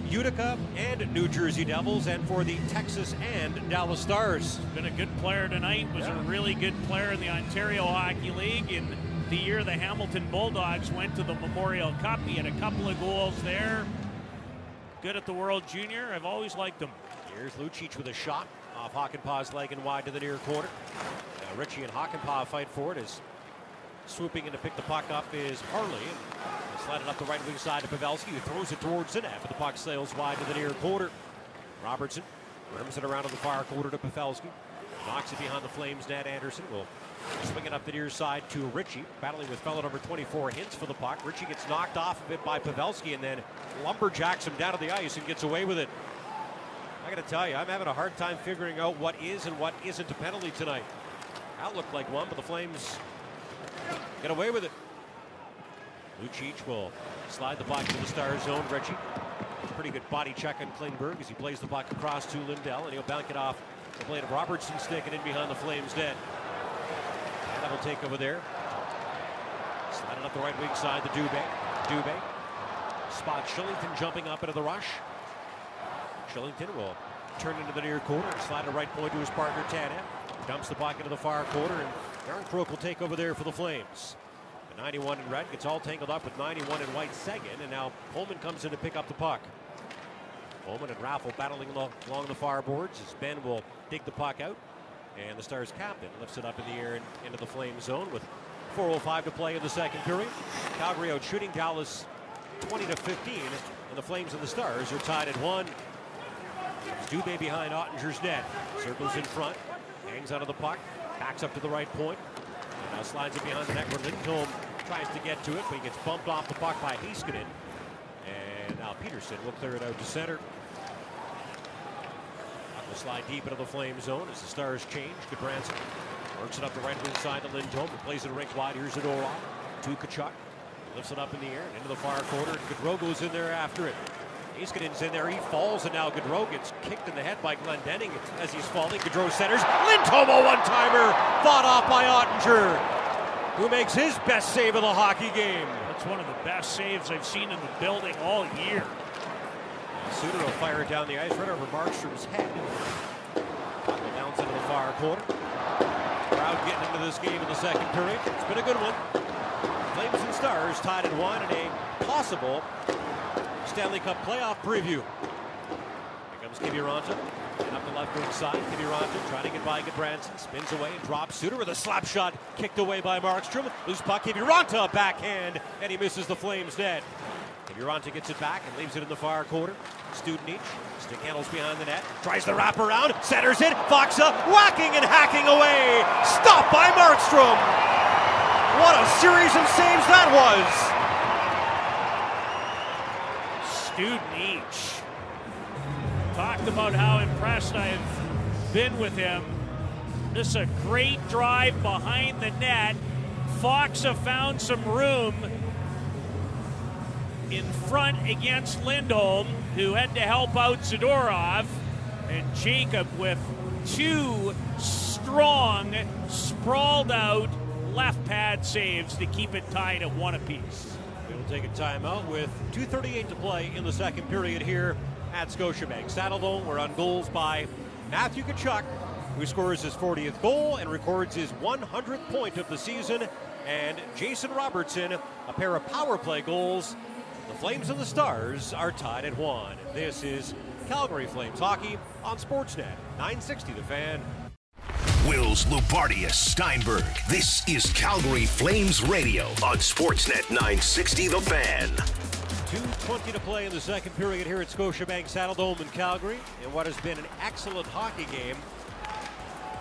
Utica and New Jersey Devils and for the Texas and Dallas Stars. Been a good player tonight. Was a really good player in the Ontario Hockey League. In the year the Hamilton Bulldogs went to the Memorial Cup, he had a couple of goals there. Good at the World Junior. I've always liked him. Here's Lucic with a shot off Hakanpää's leg and wide to the near corner. Now Ritchie and Hakanpää fight for it as swooping in to pick the puck up is Harley. Sliding up the right wing side to Pavelski, who throws it towards the net, but the puck sails wide to the near corner. Robertson rims it around to the far quarter to Pavelski. Knocks it behind the Flames net. Andersson will swing it up the near side to Ritchie, battling with fellow number 24 Hintz for the puck. Ritchie gets knocked off a bit by Pavelski and then lumberjacks him down to the ice and gets away with it. I got to tell you, I'm having a hard time figuring out what is and what isn't a penalty tonight. That looked like one, but the Flames get away with it. Lucic will slide the puck to the star zone. Reggie, pretty good body check on Klingberg as he plays the puck across to Lindell, and he'll bank it off the blade of Robertson, sticking in behind the Flames net. And that'll take over there. Sliding up the right wing side to Dubé. Dubé spot Kylington jumping up into the rush. Kylington will turn into the near corner slide a right point to his partner Tanev. Dumps the puck into the far corner, and Järnkrok will take over there for the Flames. The 91 in red gets all tangled up with 91 in white second, and now Coleman comes in to pick up the puck. Coleman and Raffl battling along, along the far boards as Benn will dig the puck out, and the Stars captain lifts it up in the air and into the Flame zone with 4:05 to play in the second period. Calgary out shooting Dallas 20 to 15, and the Flames and the Stars are tied at one. Dubé behind Oettinger's net. Circles in front. Hangs out of the puck. Backs up to the right point. Now slides it behind the net where Lindholm tries to get to it, but he gets bumped off the puck by Heiskanen. And now Peterson will clear it out to center. Will slide deep into the flame zone as the Stars change. Gudbranson works it up the right wing side to Lindholm. Plays it rink wide. Here's Zadorov to Tkachuk. Lifts it up in the air and into the far corner. Gaudreau goes in there after it. Heiskanen's in there. He falls, and now Gaudreau gets kicked in the head by Glenn Glendening as he's falling. Gaudreau centers. Lindholm, a one-timer, fought off by Oettinger, who makes his best save of the hockey game. That's one of the best saves I've seen in the building all year. Suter will fire it down the ice right over Markstrom's head. Will bounce into the far corner. Crowd getting into this game in the second period. It's been a good one. Flames and Stars tied at one in a possible Stanley Cup playoff preview. Here comes Kiviranta. And up the left wing side, Kiviranta trying to get by Branson. Spins away and drops Suter with a slap shot kicked away by Markstrom. Loose puck, Kiviranta backhand, and he misses the Flames net. Kiviranta gets it back and leaves it in the far corner. Studenic. Stick handles behind the net. Tries the wraparound. Centers it. Faksa whacking and hacking away. Stopped by Markstrom. What a series of saves that was. Student each. Talked about how impressed I've been with him. This is a great drive behind the net. Faksa found some room in front against Lindholm, who had to help out Zadorov. And Jacob with two strong, sprawled out left pad saves to keep it tied at one apiece. Take a timeout with 2.38 to play in the second period here at Scotiabank. Saddledome, we're on goals by Matthew Tkachuk, who scores his 40th goal and records his 100th point of the season, and Jason Robertson, a pair of power play goals. The Flames and the Stars are tied at one. This is Calgary Flames hockey on Sportsnet 960 The Fan. Wills, Loubardias, Steinberg. This is Calgary Flames Radio on Sportsnet 960 The Fan. 2.20 to play in the second period here at Scotiabank Saddledome in Calgary. In what has been an excellent hockey game.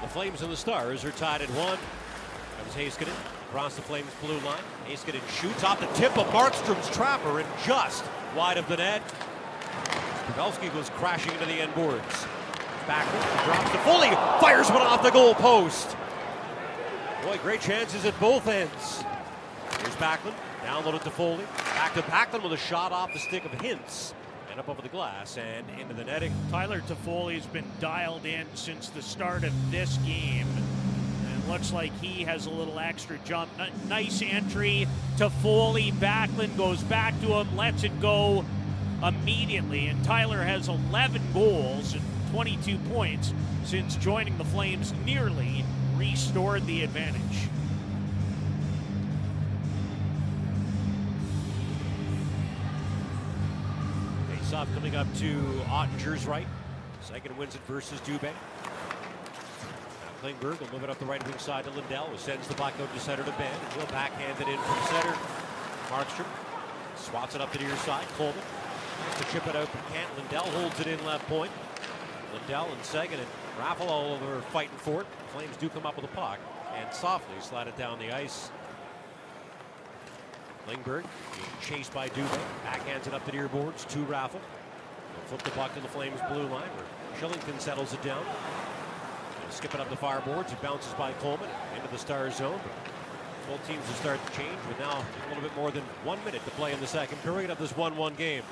The Flames and the Stars are tied at one. Comes Heiskanen across the Flames blue line. Heiskanen shoots off the tip of Markstrom's trapper and just wide of the net. Pavelski goes crashing into the end boards. Backward, drops to Foley, fires one off the goal post. Boy, great chances at both ends. Here's Backlund, downloaded to Foley. Back to Backlund with a shot off the stick of Hintz And up over the glass and into the netting. Tyler Toffoli's been dialed in since the start of this game. And looks like he has a little extra jump. N- nice entry to Foley. Backlund goes back to him, lets it go immediately. And Tyler has 11 goals and 22 points since joining the Flames, nearly restored the advantage. Face off coming up to Oettinger's right. Second wins it versus Dubé. Klingberg will move it up the right wing side to Lindell, who sends the puck out to center to Benn. He'll backhand it in from center. Markstrom swats it up to the near side. Coleman to chip it out, but can't. Lindell holds it in left point. Lindell and Seguin and Raffl all over fighting for it. Flames do come up with a puck and softly slide it down the ice. Klingberg being chased by Dubé. Backhands it up the near boards to Raffl. They'll flip the puck to the Flames blue line where Kylington settles it down. They'll skip it up the far boards. It bounces by Coleman into the star zone. Both teams will start to change with now a little bit more than one minute to play in the second period of this 1-1 game.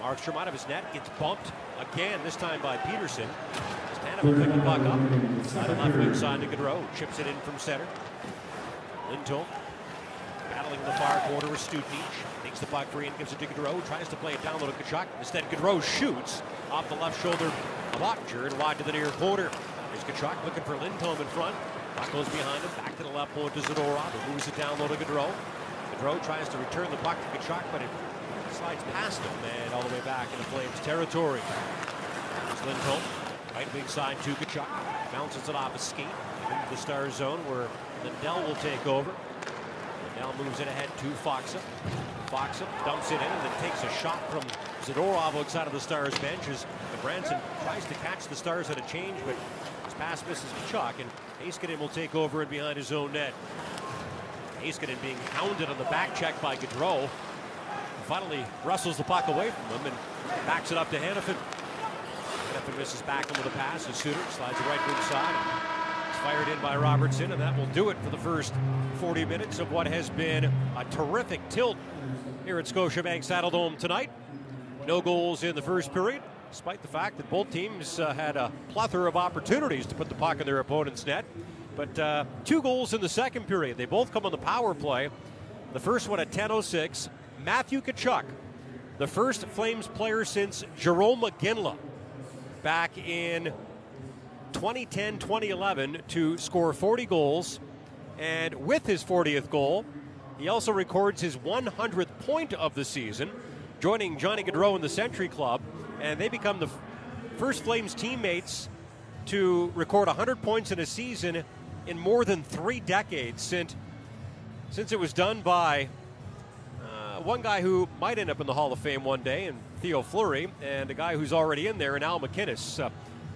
Markstrom out of his net gets bumped again, this time by Peterson. Stanton will pick the puck up. Side of left wing side to Gaudreau. Chips it in from center. Lindholm battling the far corner with Studenic. Takes the puck free and gives it to Gaudreau. Tries to play it down low to Tkachuk. Instead, Gaudreau shoots off the left shoulder of Oettinger and wide to the near corner. There's Tkachuk looking for Lindholm in front. Puck goes behind him. Back to the left point to Zadorov. Who moves it down low to Gaudreau. Gaudreau tries to return the puck to Tkachuk, but it slides past him and all the way back into Flames territory. Lindholm. Right wing side to Tkachuk. Bounces it off a skate into the star zone where Lindell will take over. Lindell moves it ahead to Faksa. Faksa dumps it in and then takes a shot from Zadorov outside of the Stars bench as Branson tries to catch the Stars at a change, but his pass misses Tkachuk and Heiskanen will take over and behind his own net. Heiskanen being hounded on the back check by Gaudreau. Finally wrestles the puck away from him and backs it up to Hanifin. Hanifin misses back with a pass as Suter slides the right wing side. It's fired in by Robertson, and that will do it for the first 40 minutes of what has been a terrific tilt here at Scotiabank Saddledome tonight. No goals in the first period, despite the fact that both teams uh, had a plethora of opportunities to put the puck in their opponent's net. But uh, two goals in the second period. They both come on the power play. The first one at 10.06. Matthew Tkachuk, the first Flames player since Jarome Iginla back in 2010 2011 to score 40 goals. And with his 40th goal, he also records his 100th point of the season, joining Johnny Gaudreau in the Century Club. And they become the first Flames teammates to record 100 points in a season in more than three decades since, since it was done by one guy who might end up in the Hall of Fame one day, and Theo Fleury, and a guy who's already in there, and Al MacInnis. Uh,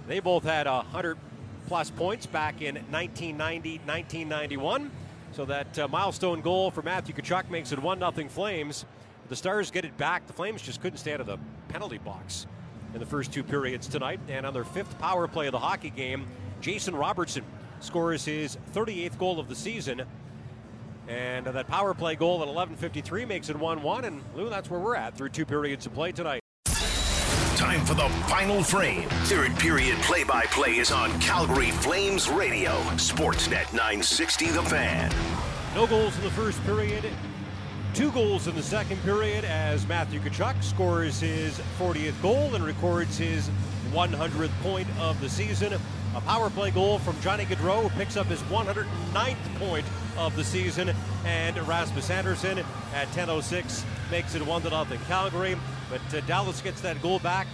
they both had 100 plus points back in 1990 1991. So that uh, milestone goal for Matthew Tkachuk makes it 1 0 Flames. The Stars get it back. The Flames just couldn't stay out of the penalty box in the first two periods tonight. And on their fifth power play of the hockey game, Jason Robertson scores his 38th goal of the season. And uh, that power play goal at 11:53 makes it 1-1. And Lou, that's where we're at through two periods of play tonight. Time for the final frame. Third period play by play is on Calgary Flames Radio. Sportsnet 960 The Fan. No goals in the first period. Two goals in the second period as Matthew Tkachuk scores his 40th goal and records his 100th point of the season. A power play goal from Johnny Gaudreau, picks up his 109th point of the season. And Rasmus Andersson at 10.06 makes it 1 0 Calgary. But uh, Dallas gets that goal back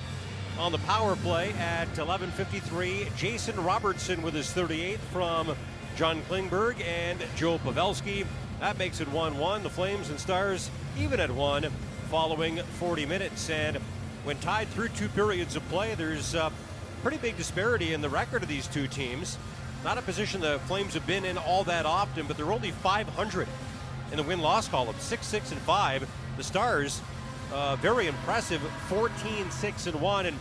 on the power play at 11:53. Jason Robertson with his 38th from John Klingberg and Joe Pavelski. That makes it 1-1. The Flames and Stars even at one, following 40 minutes. And when tied through two periods of play, there's a pretty big disparity in the record of these two teams. Not a position the Flames have been in all that often, but they're only 500 in the win-loss column, 6-6 and 5. The Stars, uh, very impressive, 14-6 and 1. And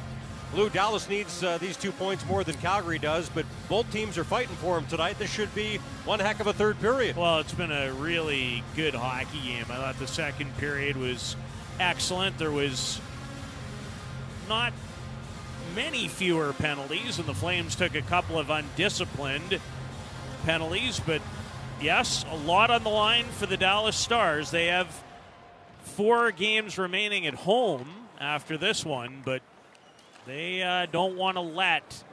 Blue Dallas needs uh, these two points more than Calgary does, but both teams are fighting for them tonight. This should be one heck of a third period. Well, it's been a really good hockey game. I thought the second period was excellent. There was not many fewer penalties, and the Flames took a couple of undisciplined penalties, but yes, a lot on the line for the Dallas Stars. They have four games remaining at home after this one, but they uh, don't want to let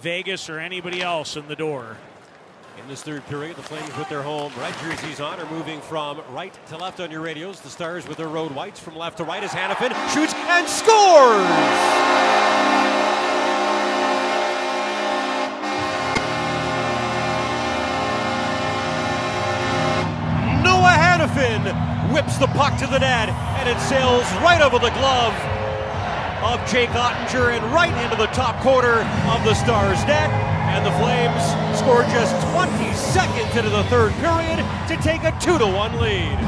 Vegas or anybody else in the door. In this third period, the Flames with their home red jerseys on are moving from right to left on your radios. The Stars with their road whites from left to right as Hanifin shoots and scores! Whips the puck to the net and it sails right over the glove of Jake Oettinger and right into the top corner of the Stars net. And the Flames score just 20 seconds into the third period to take a 2 to 1 lead.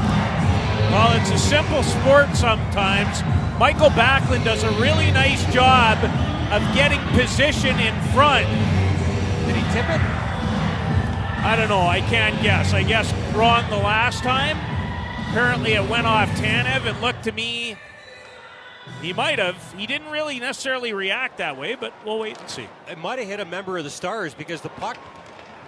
Well, it's a simple sport sometimes. Michael Backlund does a really nice job of getting position in front. Did he tip it? I don't know. I can't guess. I guess wrong the last time. Apparently, it went off Tanev. It looked to me he might have. He didn't really necessarily react that way, but we'll wait and see. It might have hit a member of the Stars because the puck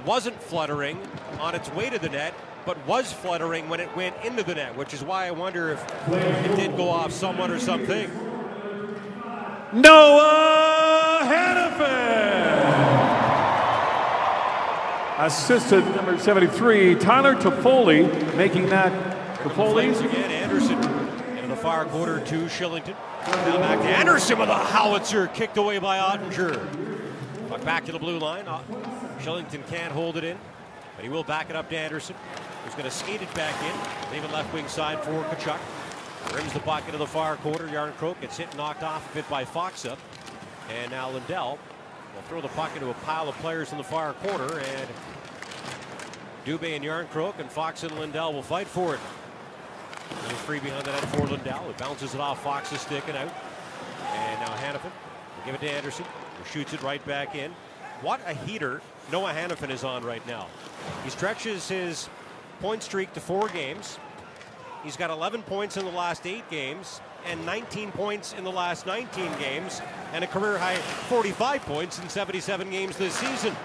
wasn't fluttering on its way to the net, but was fluttering when it went into the net, which is why I wonder if it did go off someone or something. Noah Hanifin. Assistant number 73, Tyler Toffoli, making that Toffoli. again. Andersson into the far quarter to Kylington. Now back to Andersson with a howitzer kicked away by Oettinger. Back to the blue line. Shillington can't hold it in, but he will back it up to Andersson, who's going to skate it back in. Leave it left wing side for Tkachuk. Rims the puck into the far quarter. Järnkrok gets hit, knocked off a bit by Faksa. And now Lindell will throw the puck into a pile of players in the far corner. And Dubé and Järnkrok and Fox and Lindell will fight for it. Little free behind the net for Lindell. It bounces it off Fox's stick and out. And now Hanifin will give it to Andersson, who shoots it right back in. What a heater Noah Hanifin is on right now. He stretches his point streak to four games. He's got 11 points in the last eight games and 19 points in the last 19 games and a career high 45 points in 77 games this season.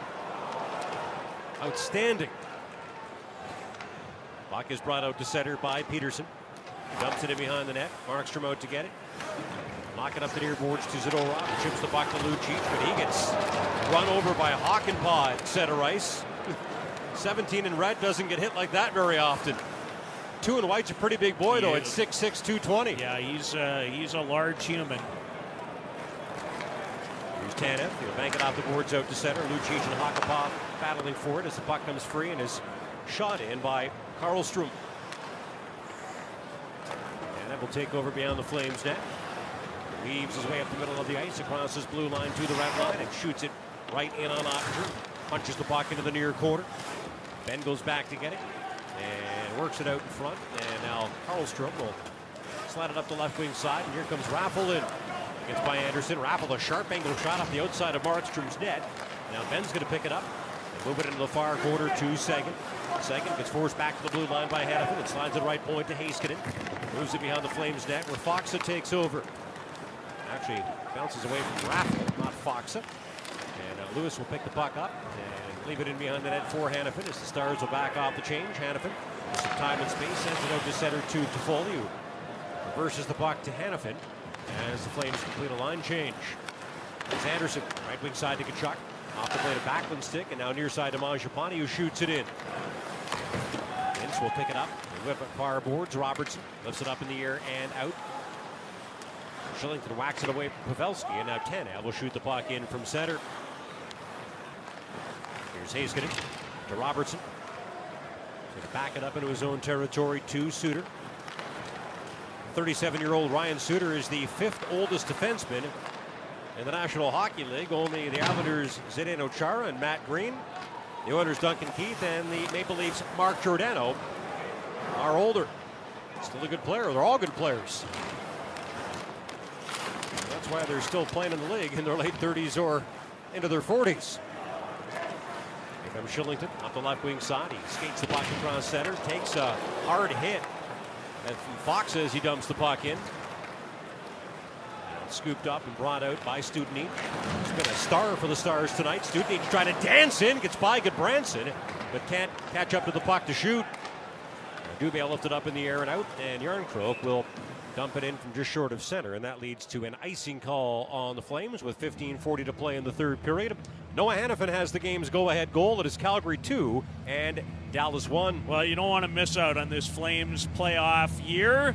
Outstanding. Puck is brought out to center by Peterson. Dumps it in behind the net. Markstrom out to get it. Knock it up the near boards to Zadorov. Chips the puck to Lucic, but he gets run over by Hakanpää at center ice. 17 in red doesn't get hit like that very often. Two and white's a pretty big boy, though, at is. 6'6, 220. Yeah, he's uh, he's a large human. Here's Tanev. He'll bank it off the boards out to center. Lucic and Hakanpää battling for it as the puck comes free and is shot in by Karlstrom. Will take over beyond the Flames net. Weaves his way up the middle of the ice across his blue line to the red line and shoots it right in on Oettinger. Punches the puck into the near corner. Benn goes back to get it and works it out in front. And now Karlstrom will slide it up the left wing side. And here comes Raffl in. Gets by Andersson. Raffl a sharp angle shot off the outside of Markstrom's net. Now Benn's going to pick it up and move it into the far corner to Seguin. Seguin gets forced back to the blue line by Hanifin and slides it right point to Heiskanen. Moves it behind the Flames net where Faksa takes over. Actually bounces away from Raffl, not Faksa. And uh, Lewis will pick the puck up and leave it in behind the net for Hanifin as the Stars will back off the change. Hanifin with some time and space sends it out to center to Toffoli who reverses the puck to Hanifin as the Flames complete a line change. It's Andersson, right wing side to Tkachuk. Off the blade of Backlund stick, and now near side to Mangiapane, who shoots it in. Will pick it up. Whip it far boards. Robertson lifts it up in the air and out. Kylington whacks it away from Pavelski, and now Tanev will shoot the puck in from center. Here's Heiskanen to Robertson. To back it up into his own territory to Suter. 37-year-old Ryan Suter is the fifth oldest defenseman in the National Hockey League. Only the Islanders' Zdeno Chara and Matt Green, the Oilers' Duncan Keith, and the Maple Leafs' Mark Giordano are older. Still a good player. They're all good players. That's why they're still playing in the league in their late 30s or into their 40s. Here comes Kylington off the left wing side. He skates the puck across center, takes a hard hit. And Fox says he dumps the puck in. Scooped up and brought out by Studenic. He's been a star for the Stars tonight. Studenic trying to dance in, gets by Gudbranson, but can't catch up to the puck to shoot. Dubé lifted up in the air and out, and Järnkrok will dump it in from just short of center, and that leads to an icing call on the Flames with 15:40 to play in the third period. Noah Hanifin has the game's go-ahead goal. It is Calgary two and Dallas one. Well, you don't want to miss out on this Flames playoff year.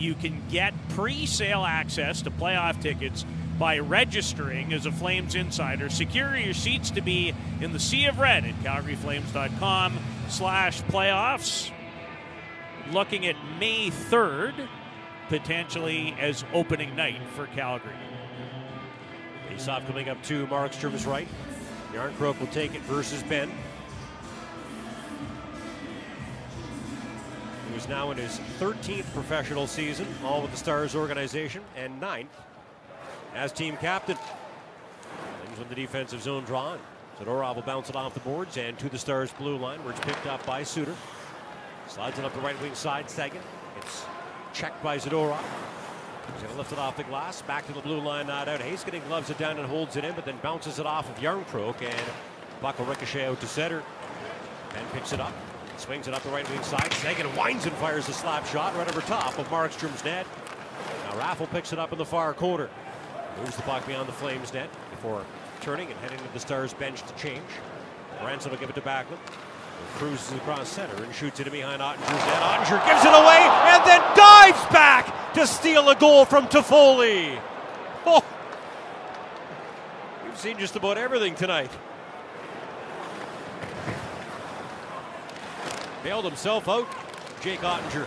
You can get pre-sale access to playoff tickets by registering as a Flames insider. Secure your seats to be in the sea of red at calgaryflames.com slash playoffs. Looking at May 3rd, potentially as opening night for Calgary. Face off coming up to Markstrom's right. Järnkrok will take it versus Benn. Was now in his 13th professional season, all with the Stars organization, and ninth as team captain. Flames win the defensive zone draw. Zadorov will bounce it off the boards and to the Stars blue line where it's picked up by Suter. Slides it up the right wing side, Seguin. It's checked by Zadorov. He's going to lift it off the glass. Back to the blue line, not out. Heiskanen gloves it down and holds it in, but then bounces it off of Järnkrok. And puck will ricochet out to center. Benn picks it up. Swings it up the right wing side. Seguin winds and fires a slap shot right over top of Markstrom's net. Now Raffl picks it up in the far corner. Moves the puck beyond the Flames net before turning and heading to the Stars bench to change. Branson will give it to Backlund. Cruises across center and shoots it in behind Oettinger's net. Oettinger gives it away and then dives back to steal a goal from Toffoli. Oh. We've seen just about everything tonight. Bailed himself out, Jake Oettinger.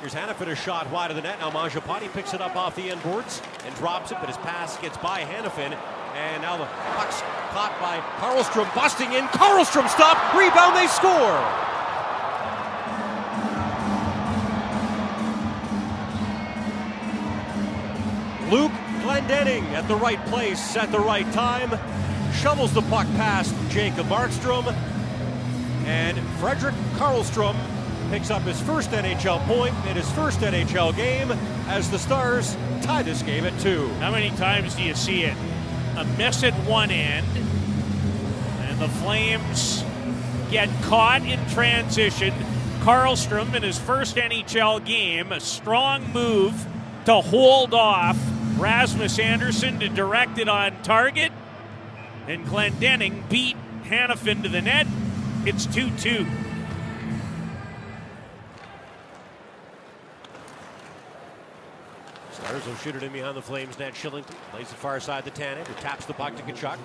Here's Hanifin, a shot wide of the net. Now Mangiapane picks it up off the end boards and drops it, but his pass gets by Hanifin. And now the puck's caught by Karlstrom, busting in. Karlstrom stop, rebound, they score. Luke Glendening at the right place at the right time. Shovels the puck past Jacob Markstrom. And Fredrik Karlstrom picks up his first NHL point in his first NHL game as the Stars tie this game at two. How many times do you see it? A miss at one end, and the Flames get caught in transition. Karlstrom in his first NHL game, a strong move to hold off Rasmus Andersson to direct it on target. And Glendening beat Hanifin to the net. It's 2 2. Stars will shoot it in behind the Flames net. Kylington plays the far side to Tanev, who taps the puck to Tkachuk,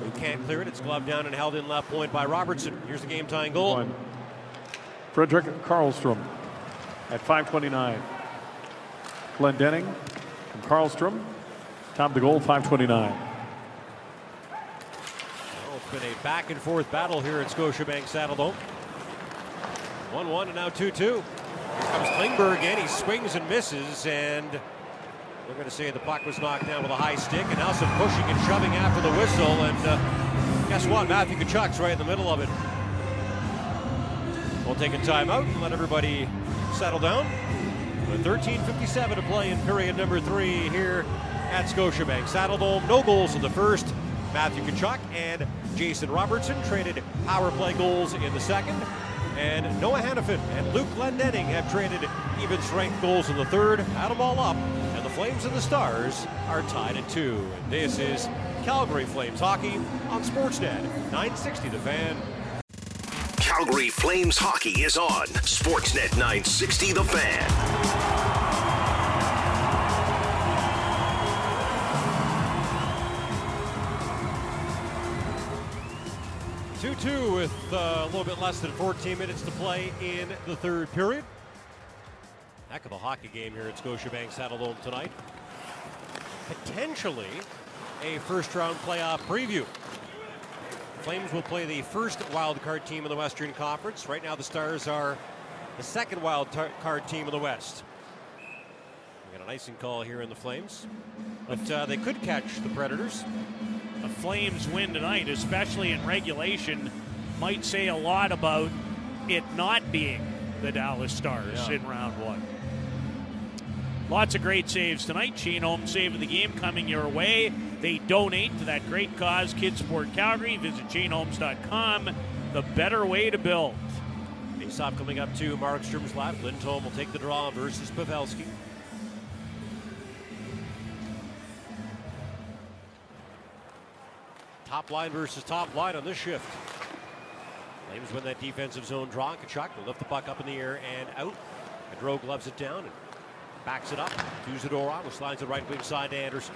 who can't clear it. It's gloved down and held in left point by Robertson. Here's the game tying goal. One. Fredrik Karlstrom at 529. Glendening from Karlstrom. Top of the goal, 529. Been a back and forth battle here at Scotiabank Saddledome. 1 1 and now 2 2. Here comes Klingberg again. He swings and misses, and we're going to say the puck was knocked down with a high stick, and now some pushing and shoving after the whistle. And uh, guess what? Matthew Tkachuk's right in the middle of it. We'll take a timeout and let everybody settle down. 13.57 to play in period number three here at Scotiabank Saddledome. No goals in the first. Matthew Tkachuk and Jason Robertson traded power play goals in the second. And Noah Hanifin and Luke Glendening have traded even strength goals in the third. Add them all up, and the Flames and the Stars are tied at two. And this is Calgary Flames hockey on Sportsnet 960 The Fan. Calgary Flames hockey is on Sportsnet 960 The Fan. 2 2 with uh, a little bit less than 14 minutes to play in the third period. Heck of a hockey game here at Scotiabank Saddledome tonight. Potentially a first round playoff preview. Flames will play the first wild card team in the Western Conference. Right now, the Stars are the second wild card team in the West. We got an icing call here in the Flames, but uh, they could catch the Predators. A Flames win tonight, especially in regulation, might say a lot about it not being the Dallas Stars Yeah. in round one. Lots of great saves tonight. Shane Homes save of the game coming your way. They donate to that great cause, Kids Sport Calgary. Visit shanehomes.com. The better way to build. Faceoff coming up to Markstrom's left. Lindholm will take the draw versus Pavelski. Top line versus top line on this shift. Flames win that defensive zone draw. Tkachuk will lift the puck up in the air and out. Gaudreau gloves it down and backs it up Zadorov, who slides the right wing side to Andersson.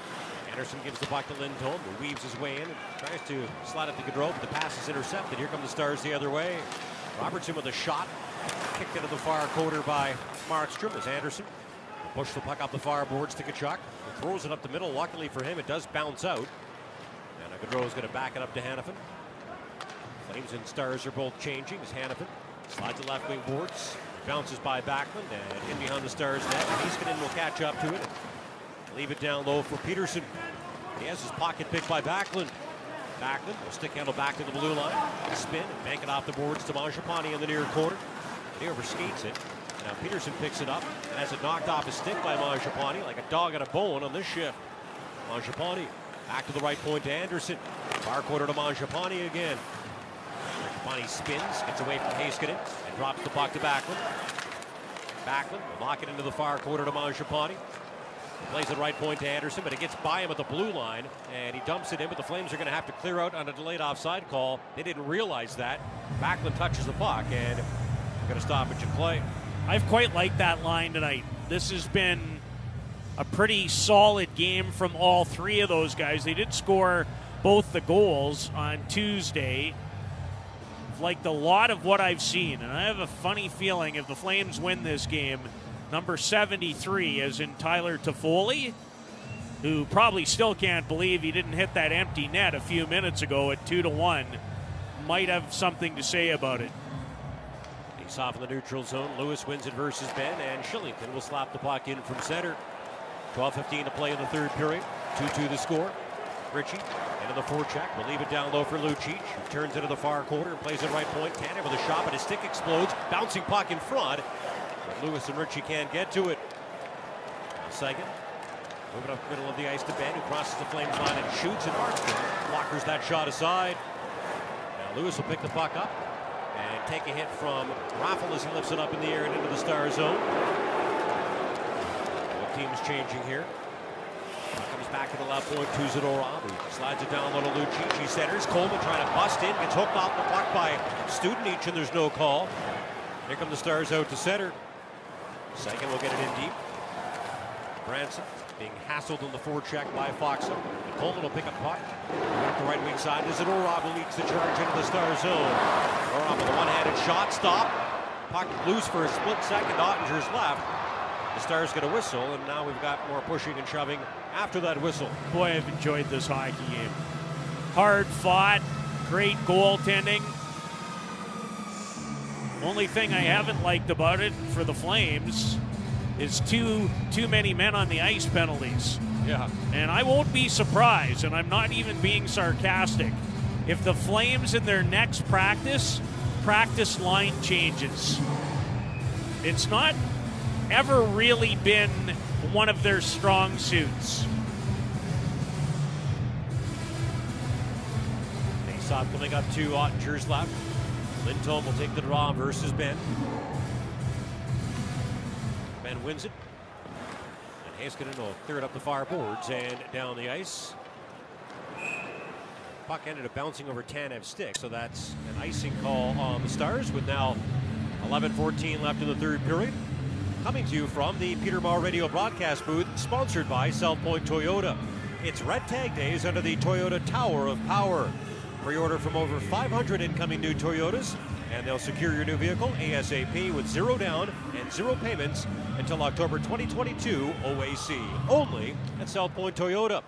Andersson gives the puck to Lindholm, who weaves his way in and tries to slide it to Gaudreau, but the pass is intercepted. Here come the Stars the other way. Robertson with a shot, kicked into the far corner by Markstrom as Andersson will push the puck up the far boards to Tkachuk. He throws it up the middle. Luckily for him, it does bounce out. Gaudreau is going to back it up to Hanifin. Flames and Stars are both changing as Hanifin slides the left wing boards, bounces by Backlund, and in behind the Stars net. Heiskanen will catch up to it. Leave it down low for Peterson. He has his pocket picked by Backlund. Backlund will stick handle back to the blue line. Spin and bank it off the boards to Mangiapane in the near corner. He overskates it. Now Peterson picks it up and has it knocked off his stick by Mangiapane like a dog at a bone on this shift. Mangiapane back to the right point to Andersson. Far quarter to Mangiapane again. Mangiapane spins, gets away from Heiskanen and drops the puck to Backlund. Backlund will it into the far quarter to Mangiapane. Plays it right point to Andersson, but it gets by him at the blue line, and he dumps it in. But the Flames are going to have to clear out on a delayed offside call. They didn't realize that. Backlund touches the puck, and going to stoppage and play. I've quite liked that line tonight. This has been a pretty solid game from all three of those guys. They did score both the goals on Tuesday. Liked a lot of what I've seen, and I have a funny feeling if the Flames win this game, number 73, as in Tyler Toffoli, who probably still can't believe he didn't hit that empty net a few minutes ago at 2 to 1, might have something to say about it. He's off in the neutral zone. Lewis wins it versus Benn, and Kylington will slap the puck in from center. 12-15 to play in the third period. 2-2 the score. Ritchie into the forecheck. Will leave it down low for Lucic. Who turns into the far corner and plays it right point. Tanev with a shot, but his stick explodes. Bouncing puck in front. But Lewis and Ritchie can't get to it. Second. Moving up the middle of the ice to Benn, who crosses the Flames line and shoots it. Markstrom blockers that shot aside. Now Lewis will pick the puck up and take a hit from Raffl as he lifts it up in the air and into the star zone. Teams changing here. Comes back to the left point to Zadorov. He slides it down low to Lucic. Centers. Coleman trying to bust in. Gets hooked off the puck by Studenic and there's no call. Here come the Stars out to center. Second will get it in deep. Branson being hassled on the forecheck by. And Coleman will pick up puck. Up the right wing side. Orov leads the charge into the star zone? With a one-handed shot. Stop. Puck loose for a split second. Oettinger's left. The Stars get a whistle, and now we've got more pushing and shoving after that whistle. Boy, I've enjoyed this hockey game. Hard fought, great goaltending. Only thing I haven't liked about it for the Flames is too too many men on the ice penalties. Yeah. And I won't be surprised, and I'm not even being sarcastic, if the Flames in their next practice practice line changes. It's not ever really been one of their strong suits. Faceoff coming up to uh, Oettinger's left. Lindholm will take the draw versus Benn. Benn wins it. And Heiskanen will clear it up the far boards and down the ice. Puck ended up bouncing over Tanev's stick, so that's an icing call on the Stars with now 11-14 left in the third period. Coming to you from the Peter Maher Radio broadcast booth, sponsored by South Point Toyota. It's Red Tag Days under the Toyota Tower of Power. Pre-order from over 500 incoming new Toyotas, and they'll secure your new vehicle ASAP with zero down and zero payments until October 2022 OAC. Only at South Point Toyota.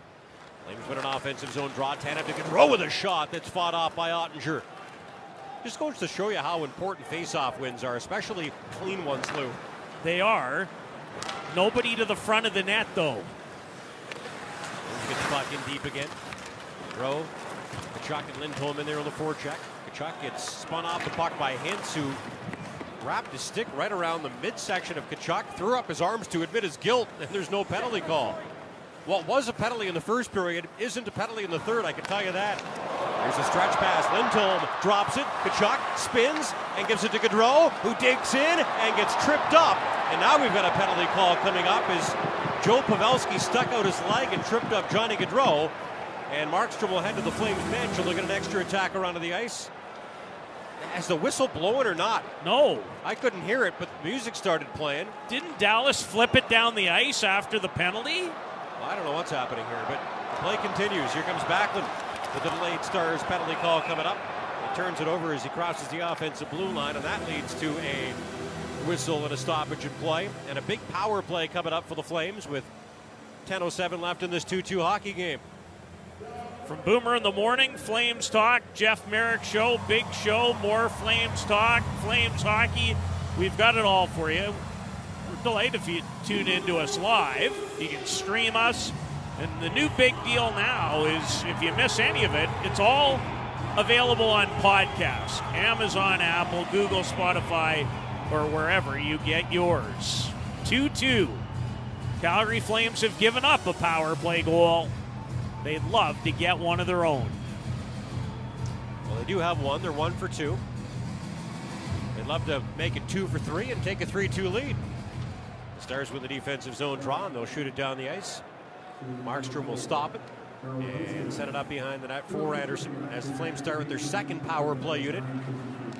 Flames win an offensive zone draw. Tanev to Gaudreau with a shot that's fought off by Oettinger. Just goes to show you how important face-off wins are, especially clean ones, Lou. They are. Nobody to the front of the net, though. Get the puck in deep again. Rowe, Tkachuk and Lindholm in there on the forecheck. Tkachuk gets spun off the puck by Hintz, who wrapped his stick right around the midsection of Tkachuk, threw up his arms to admit his guilt, and there's no penalty call. What was a penalty in the first period isn't a penalty in the third, I can tell you that. Here's a stretch pass. Lindholm drops it. Tkachuk spins and gives it to Gaudreau, who digs in and gets tripped up. And now we've got a penalty call coming up as Joe Pavelski stuck out his leg and tripped up Johnny Gaudreau. And Markstrom will head to the Flames bench and look at an extra attacker onto the ice. Has the whistle blowing or not? No. I couldn't hear it, but the music started playing. Didn't Dallas flip it down the ice after the penalty? Well, I don't know what's happening here, but the play continues. Here comes Backlund the delayed Stars penalty call coming up. He turns it over as he crosses the offensive blue line, and that leads to a whistle and a stoppage in play. And a big power play coming up for the Flames with 10.07 left in this 2 2 hockey game. From Boomer in the morning, Flames talk, Jeff Merrick show, big show, more Flames talk, Flames hockey. We've got it all for you. We're delighted if you tune into us live. You can stream us. And the new big deal now is if you miss any of it, it's all available on podcast Amazon, Apple, Google, Spotify, or wherever you get yours. 2 2. Calgary Flames have given up a power play goal. They'd love to get one of their own. Well, they do have one. They're one for two. They'd love to make it two for three and take a 3 2 lead. The Stars with the defensive zone draw, and they'll shoot it down the ice. Markstrom will stop it and set it up behind the net for Andersson as the Flames start with their second power play unit,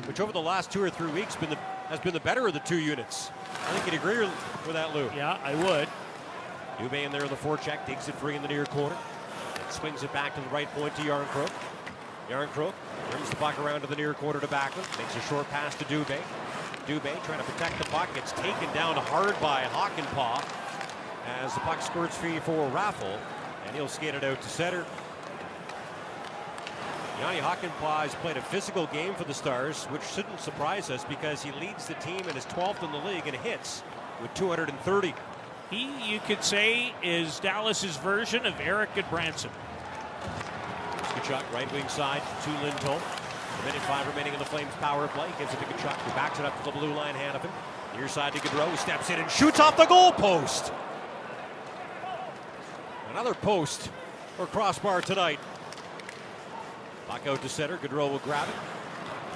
which over the last two or three weeks been the, has been the better of the two units. I think you'd agree with that, Lou. Yeah, I would. Dubé in there in the forecheck, takes it free in the near corner, and swings it back to the right point to Järnkrok. Järnkrok brings the puck around to the near corner to Backlund, makes a short pass to Dubé. Dubé trying to protect the puck, gets taken down hard by Hakanpää as the puck squirts free for Raffl, and he'll skate it out to center. Yanni Hakanpää has played a physical game for the Stars, which shouldn't surprise us because he leads the team and is 12th in the league in hits with 230. He, you could say, is Dallas's version of Erik Gudbranson. Tkachuk, right wing side to Lindholm. A minute five remaining in the Flames power play. Gives it to Tkachuk, who backs it up to the blue line, Hanifin. Near side to Gaudreau, steps in and shoots off the goal post. Another post or crossbar tonight. Back out to center. Gaudreau will grab it.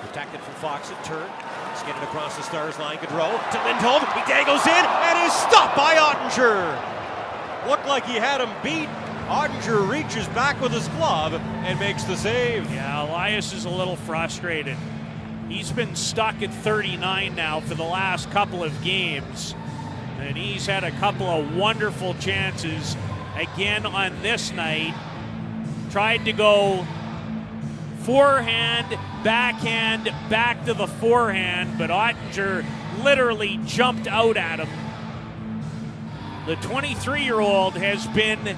Protected from Fox at turn. Skated across the Stars line. Gaudreau to Lindholm. He dangles in and is stopped by Oettinger. Looked like he had him beat. Oettinger reaches back with his glove and makes the save. Yeah, Elias is a little frustrated. He's been stuck at 39 now for the last couple of games. And he's had a couple of wonderful chances again on this night. Tried to go forehand, backhand, back to the forehand, but Oettinger literally jumped out at him. The 23 year old has been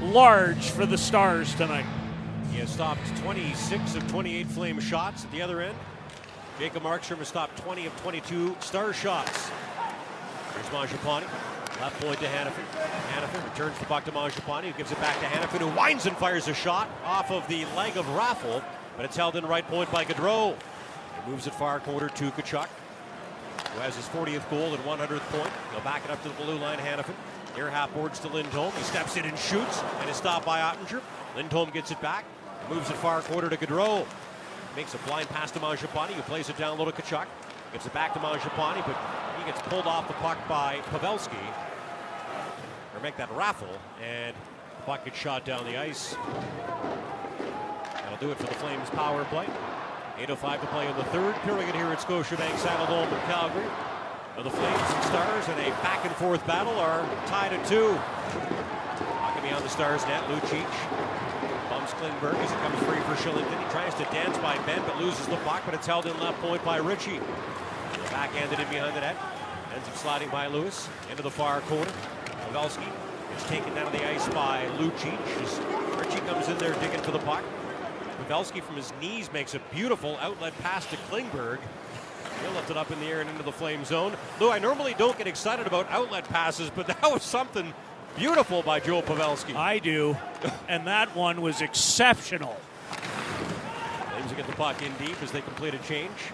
large for the Stars tonight. He has stopped 26 of 28 flame shots at the other end. Jacob Markstrom has stopped 20 of 22 star shots. Here's Mangiapane. Left point to Hanifin. Hanifin returns the puck to Mangiapane, who gives it back to Hanifin, who winds and fires a shot off of the leg of Raffl, but it's held in right point by Gaudreau. He moves it far corner to Tkachuk, who has his 40th goal and 100th point. He'll back it up to the blue line, Hanifin. Near half boards to Lindholm. He steps in and shoots, and is stopped by Oettinger. Lindholm gets it back, moves it far corner to Gaudreau. Makes a blind pass to Mangiapane, who plays it down low to Tkachuk. Gives it back to Mangiapane, but he gets pulled off the puck by Pavelski. Or make that Raffl, and the puck gets shot down the ice. That'll do it for the Flames power play. 8.05 to play in the third period here at Scotiabank Saddledome in Calgary. The Flames and Stars in a back and forth battle are tied at two. Hockey on the Stars net, Lucic Klingberg as it comes free for Kylington. He tries to dance by Benn, but loses the puck, but it's held in left point by Ritchie. Backhanded in behind the net. Ends up sliding by Lewis into the far corner. Pavelski is taken down the ice by Lucic. Ritchie comes in there digging for the puck. Pavelski from his knees makes a beautiful outlet pass to Klingberg. He'll lift it up in the air and into the flame zone. Lou, I normally don't get excited about outlet passes, but that was something beautiful by Joel Pavelski. I do, and that one was exceptional. Flames get the puck in deep as they complete a change.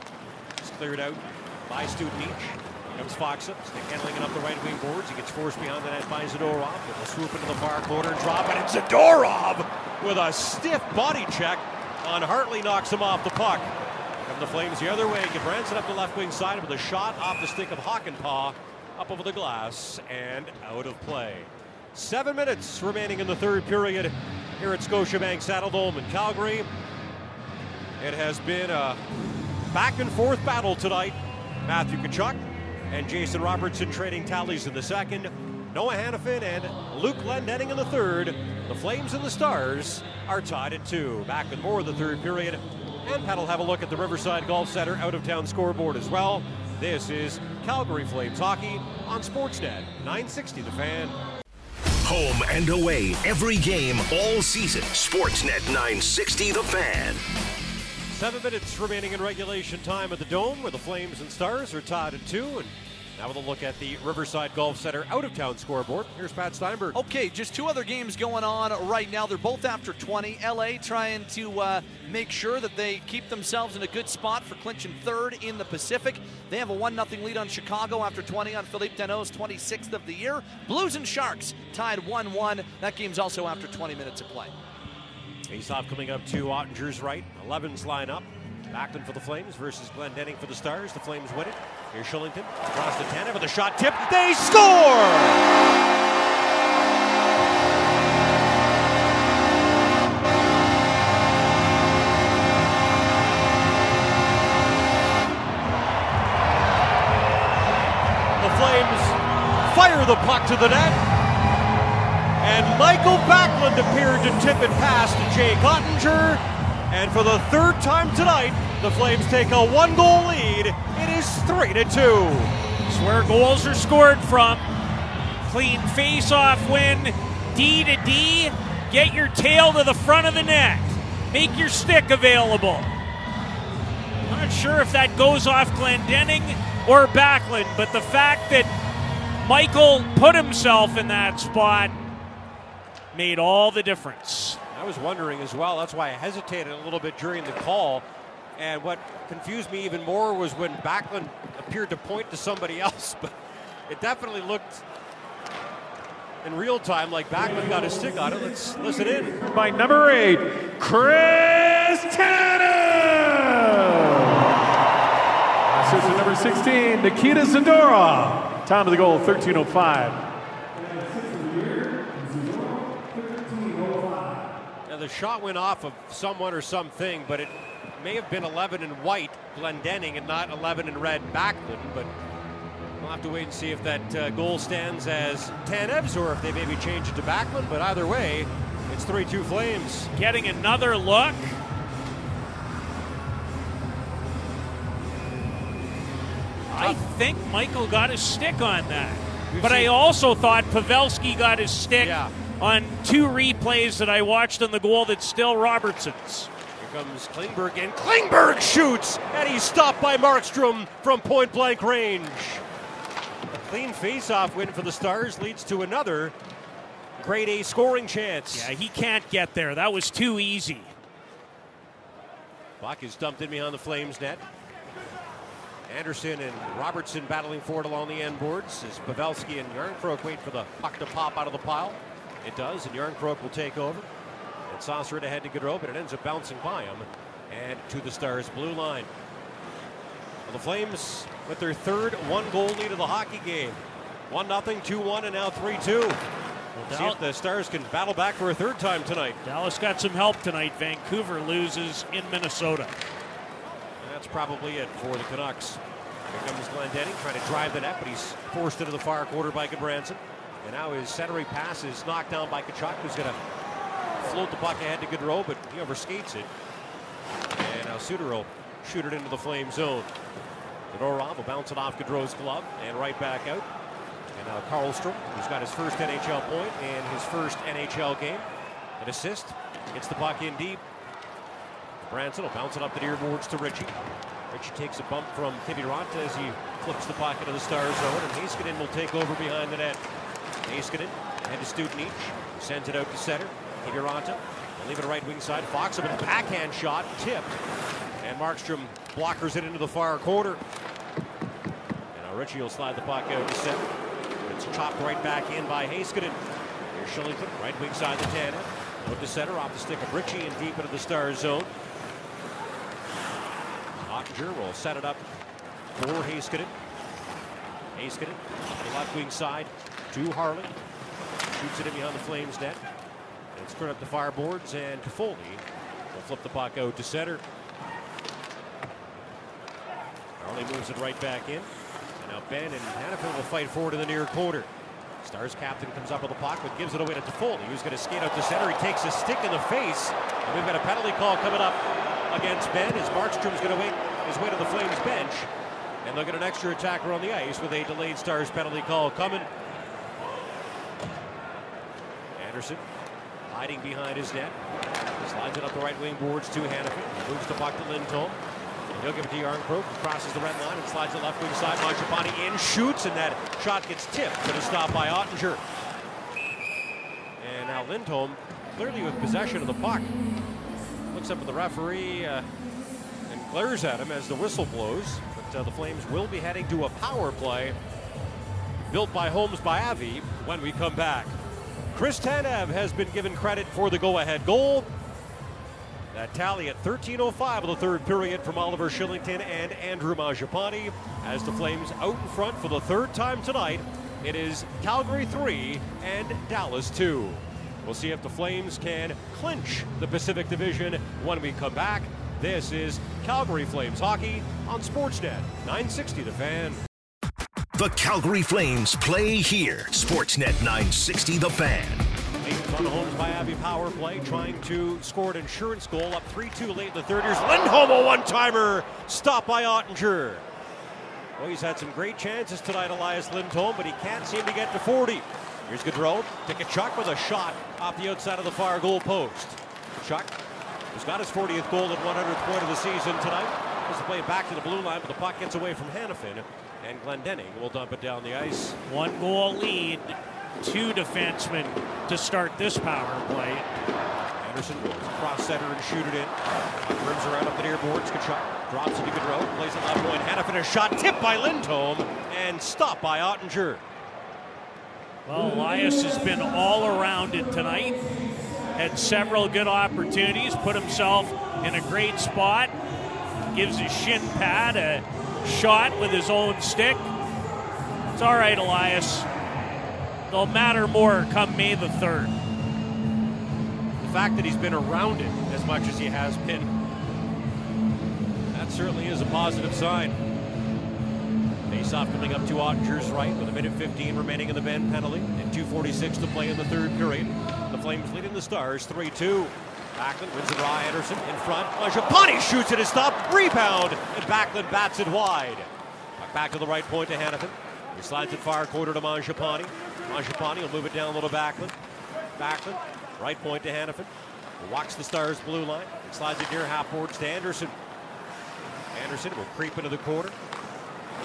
It's cleared out by Studenic. Comes Faksa, stick handling it up the right wing boards. He gets forced behind the net by Zadorov. It will swoop into the far corner and drop it. And Zadorov with a stiff body check on Harley knocks him off the puck. Come the Flames the other way. Gudbranson up the left wing side with a shot off the stick of Hakanpää up over the glass and out of play. Seven minutes remaining in the third period here at Scotiabank Saddledome in Calgary. It has been a back and forth battle tonight. Matthew Tkachuk and Jason Robertson trading tallies in the second. Noah Hanifin and Luke Glendening in the third. The Flames and the Stars are tied at two. Back with more of the third period. And Pat will have a look at the Riverside Golf Center out of town scoreboard as well. This is Calgary Flames hockey on Sportsnet 960 The Fan. Home and away, every game, all season. Sportsnet 960 The Fan. Seven minutes remaining in regulation time at the Dome, where the Flames and Stars are tied at two. And now with a look at the Riverside Golf Center out of town scoreboard. Here's Pat Steinberg. Okay, just two other games going on right now. They're both after 20. LA trying to uh, make sure that they keep themselves in a good spot for clinching third in the Pacific. They have a 1 0 lead on Chicago after 20 on Philippe Danault's 26th of the year. Blues and Sharks tied 1 1. That game's also after 20 minutes of play. Off coming up to Oettinger's right. 11's line up. Backlund for the Flames versus Glendening for the Stars. The Flames win it. Here's Kylington. Across the 10 with a shot tip. They score! The Flames fire the puck to the net. And Michael Backlund appeared to tip it past Jay Oettinger. And for the third time tonight, the Flames take a one goal lead. It is 3 to 2. It's where goals are scored from. Clean face off win, D to D. Get your tail to the front of the net. Make your stick available. Not sure if that goes off Glendening or Backlund, but the fact that Michael put himself in that spot made all the difference. I was wondering as well. That's why I hesitated a little bit during the call. And what confused me even more was when Backlund appeared to point to somebody else, but it definitely looked in real time like Backlund got his stick on it. Let's listen in. By number eight, Chris Tanev. Assistant number 16, Nikita Zadorov. Time of the goal, 13.05. Now the shot went off of someone or something, but it may have been 11 in white Glendening and not 11 in red Backlund. But we'll have to wait and see if that uh, goal stands as Tanev's or if they maybe change it to Backlund. But either way, it's 3-2 Flames. Getting another look. I think Michael got his stick on that. We've but I also thought Pavelski got his stick Yeah. on two replays that I watched on the goal that's still Robertson's. Here comes Klingberg, and Klingberg shoots, and he's stopped by Markstrom from point blank range. A clean face-off win for the Stars leads to another grade A scoring chance. Yeah, he can't get there. That was too easy. Puck is dumped in behind the Flames net. Andersson and Robertson battling for it along the end boards as Pavelski and Järnkrok wait for the puck to pop out of the pile. It does, and Järnkrok will take over. And saucer it ahead to Gaudreau, but it ends up bouncing by him and to the Stars' blue line. Well, the Flames with their third one goal lead of the hockey game. 1 0, 2 1, and now 3 2. See Dal- if the Stars can battle back for a third time tonight. Dallas got some help tonight. Vancouver loses in Minnesota. That's probably it for the Canucks. Here comes Glendening trying to drive the net, but he's forced into the far quarter by Gudbranson. And now his centering pass is knocked down by Tkachuk, who's going to float the puck ahead to Gaudreau, but he overskates it. And now will shoot it into the flame zone. Zadorov will bounce it off Gaudreau's glove and right back out. And now Karlstrom, who's got his first NHL point and his first NHL game. An assist. Gets the puck in deep. Branson will bounce it up the near boards to Ritchie. Ritchie takes a bump from Kiviranta as he flips the puck into the star zone, and Heiskanen will take over behind the net. Heiskanen and to Studenic. Sends it out to center. Kiviranta will leave it right wing side. Fox with a backhand shot, tipped. And Markstrom blockers it into the far corner. And now Ritchie will slide the puck out to center. It's chopped right back in by Heiskanen. Here's Kylington, right wing side to Tanev. Out to center, off the stick of Ritchie and deep into the star zone. Oettinger will set it up for Heiskanen. Heiskanen, the left wing side to Harley. Shoots it in behind the Flames net. And turned up the fireboards, and Toffoli will flip the puck out to center. Harley moves it right back in. And now Benn and Hanifin will fight forward in the near quarter. Stars captain comes up with the puck, but gives it away to Toffoli, who's going to skate out to center. He takes a stick in the face. And we've got a penalty call coming up against Benn as Markstrom's going to wait his way to the Flames bench. And they'll get an extra attacker on the ice with a delayed Stars penalty call coming. Andersson hiding behind his net. Slides it up the right wing boards to Hanifin. Moves the puck to Lindholm. He'll give it to Järnkrok, who crosses the red line and slides it left wing side. Mangiapane in, shoots, and that shot gets tipped, but is stopped by Oettinger. And now Lindholm, clearly with possession of the puck, looks up at the referee uh, and glares at him as the whistle blows. But uh, the Flames will be heading to a power play built by Homes by Avi when we come back. Chris Tanev has been given credit for the go-ahead goal. That tally at 13.05 of the third period from Oliver Kylington and Andrew Mangiapane as the Flames out in front for the third time tonight. It is Calgary 3 and Dallas 2. We'll see if the Flames can clinch the Pacific Division when we come back. This is Calgary Flames hockey on Sportsnet 960 The Fan. The Calgary Flames play here. Sportsnet 960 The Fan. Homes by Avi power play, trying to score an insurance goal up 3-2 late in the third. Here's Lindholm, a one-timer, stopped by Oettinger. Well, he's had some great chances tonight, Elias Lindholm, but he can't seem to get to 40. Here's Gaudreau, Tkachuk with a shot off the outside of the far goal post. Chuck has got his 40th goal at 100th point of the season tonight. To play back to the blue line, but the puck gets away from Hanifin, and Glendening will dump it down the ice. One goal lead, two defensemen to start this power play. Andersson will cross center and shoot it in. Rims around up the near boards. Tkachuk drops it to Gaudreau, plays it left point. Hanifin a shot tipped by Lindholm and stopped by Oettinger. Well, Elias has been all around it tonight. Had several good opportunities, put himself in a great spot. Gives his shin pad a shot with his own stick. It's all right, Elias. They'll matter more come May the 3rd. The fact that he's been around it as much as he has been, that certainly is a positive sign. Face-off coming up to Oettinger's right with a minute 15 remaining in the Benn penalty and 2.46 to play in the third period. The Flames leading the Stars 3-2. Backlund wins it raw Andersson in front. Mangiapane shoots it. it, is stopped. Rebound, and Backlund bats it wide. Back to the right point to Hanifin. He slides it far quarter to Mangiapane. Mangiapane will move it down a little Backlund. Backlund, right point to Hanifin. Walks the Stars blue line and slides it near half boards to Andersson. Andersson will creep into the quarter.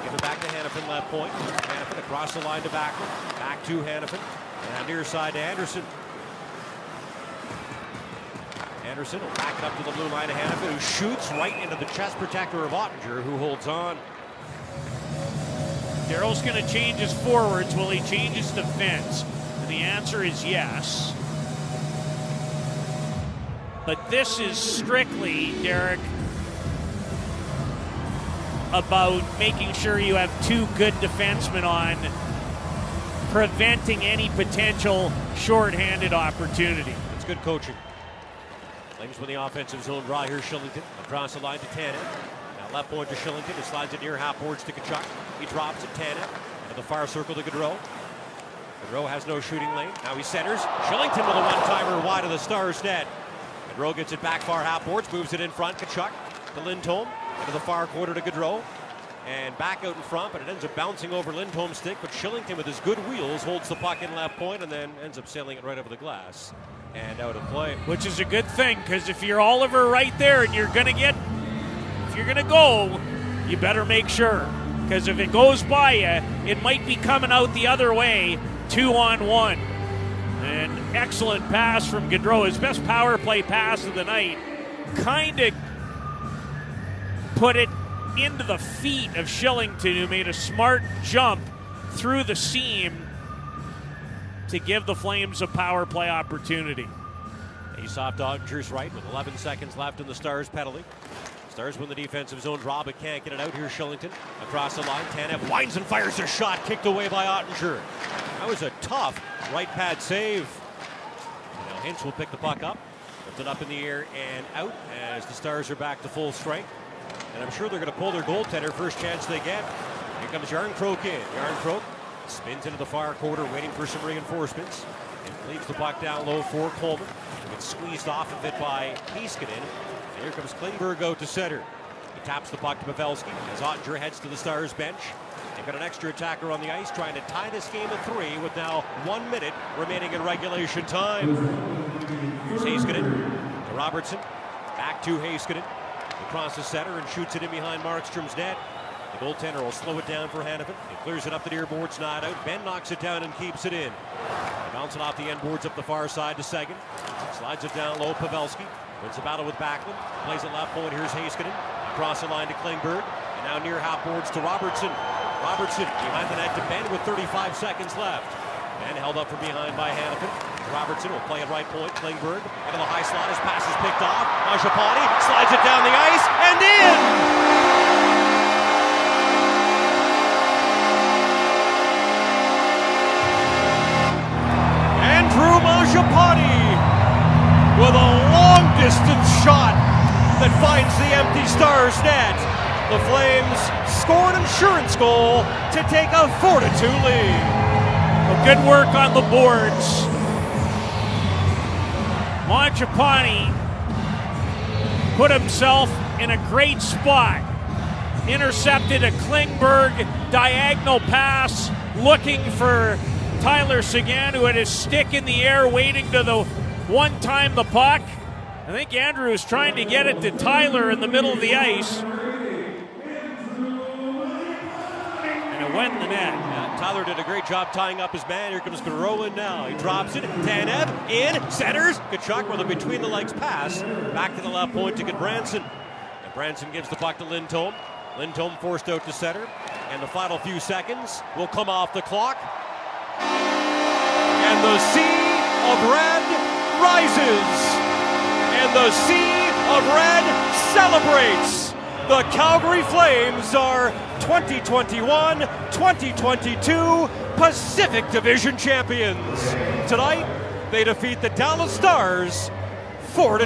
Give it back to Hanifin, left point. Hanifin across the line to Backlund. Back to Hanifin. And near side to Andersson. Andersson will back it up to the blue line to Hanifin, who shoots right into the chest protector of Oettinger, who holds on. Darryl's going to change his forwards. Will he change his defense? And the answer is yes. But this is strictly, Derek, about making sure you have two good defensemen on, preventing any potential shorthanded opportunity. It's good coaching. Flames win the offensive zone draw. Here's Kylington across the line to Tanev. Now left point to Kylington. He slides it near half boards to Tkachuk. He drops it. Tanev into the far circle to Gaudreau. Gaudreau has no shooting lane. Now he centers. Kylington with a one-timer wide of the Stars net. Gaudreau gets it back far half boards, moves it in front. Tkachuk to Lindholm. Into the far corner to Gaudreau. And back out in front, but it ends up bouncing over Lindholm's stick. But Kylington, with his good wheels, holds the puck in left point and then ends up sailing it right over the glass and out of play. Which is a good thing because if you're Oliver right there and you're going to get, if you're going to go, you better make sure. Because if it goes by you, it might be coming out the other way, two on one. An excellent pass from Gaudreau, his best power play pass of the night. Kind of put it into the feet of Kylington, who made a smart jump through the seam to give the Flames a power play opportunity. Off Dodgers right with 11 seconds left in the Stars penalty. Stars win the defensive zone but can't get it out. Here's Kylington across the line. Tanev winds and fires a shot, kicked away by Oettinger. That was a tough right pad save. Now Hintz will pick the puck up, lift it up in the air and out as the Stars are back to full strength. And I'm sure they're going to pull their goaltender first chance they get. Here comes Järnkrok in. Järnkrok spins into the far corner, waiting for some reinforcements. And leaves the puck down low for Coleman. Gets squeezed off of it by Heiskanen. And here comes Klingberg out to center. He taps the puck to Pavelski as Oettinger heads to the Stars bench. They've got an extra attacker on the ice trying to tie this game at three with now one minute remaining in regulation time. Here's Heiskanen to Robertson. Back to Heiskanen. Across the center and shoots it in behind Markstrom's net. The goaltender will slow it down for Hanifin. He clears it up the near boards, not out. Benn knocks it down and keeps it in. Bounce it off the end boards up the far side to Seguin. Slides it down low. Pavelski wins the battle with Backlund. Plays it left point. Here's Heiskanen. Across the line to Klingberg. And now near half boards to Robertson. Robertson behind the net to Benn with 35 seconds left. Benn held up from behind by Hanifin. Robertson will play it right point. Klingberg into the high slot. His pass is picked off. Mangiapane slides it down the ice and in. Andrew Mangiapane with a long distance shot that finds the empty Stars net. The Flames score an insurance goal to take a 4 2 lead. Well, good work on the boards. Mangiapane put himself in a great spot. Intercepted a Klingberg diagonal pass, looking for Tyler Seguin, who had his stick in the air, waiting to the one time the puck. I think Andrew is trying to get it to Tyler in the middle of the ice. And it went in the net. Yeah, Tyler did a great job tying up his man. Here comes Gaudreau now. He drops it. Tanev in, centers. Tkachuk with a between the legs pass. Back to the left point to Gudbranson. And Branson gives the puck to Lindholm. Lindholm forced out to center. And the final few seconds will come off the clock. And the sea of red rises. And the sea of red celebrates. The Calgary Flames are 2021 2022 Pacific Division champions. Tonight, they defeat the Dallas Stars 4 2.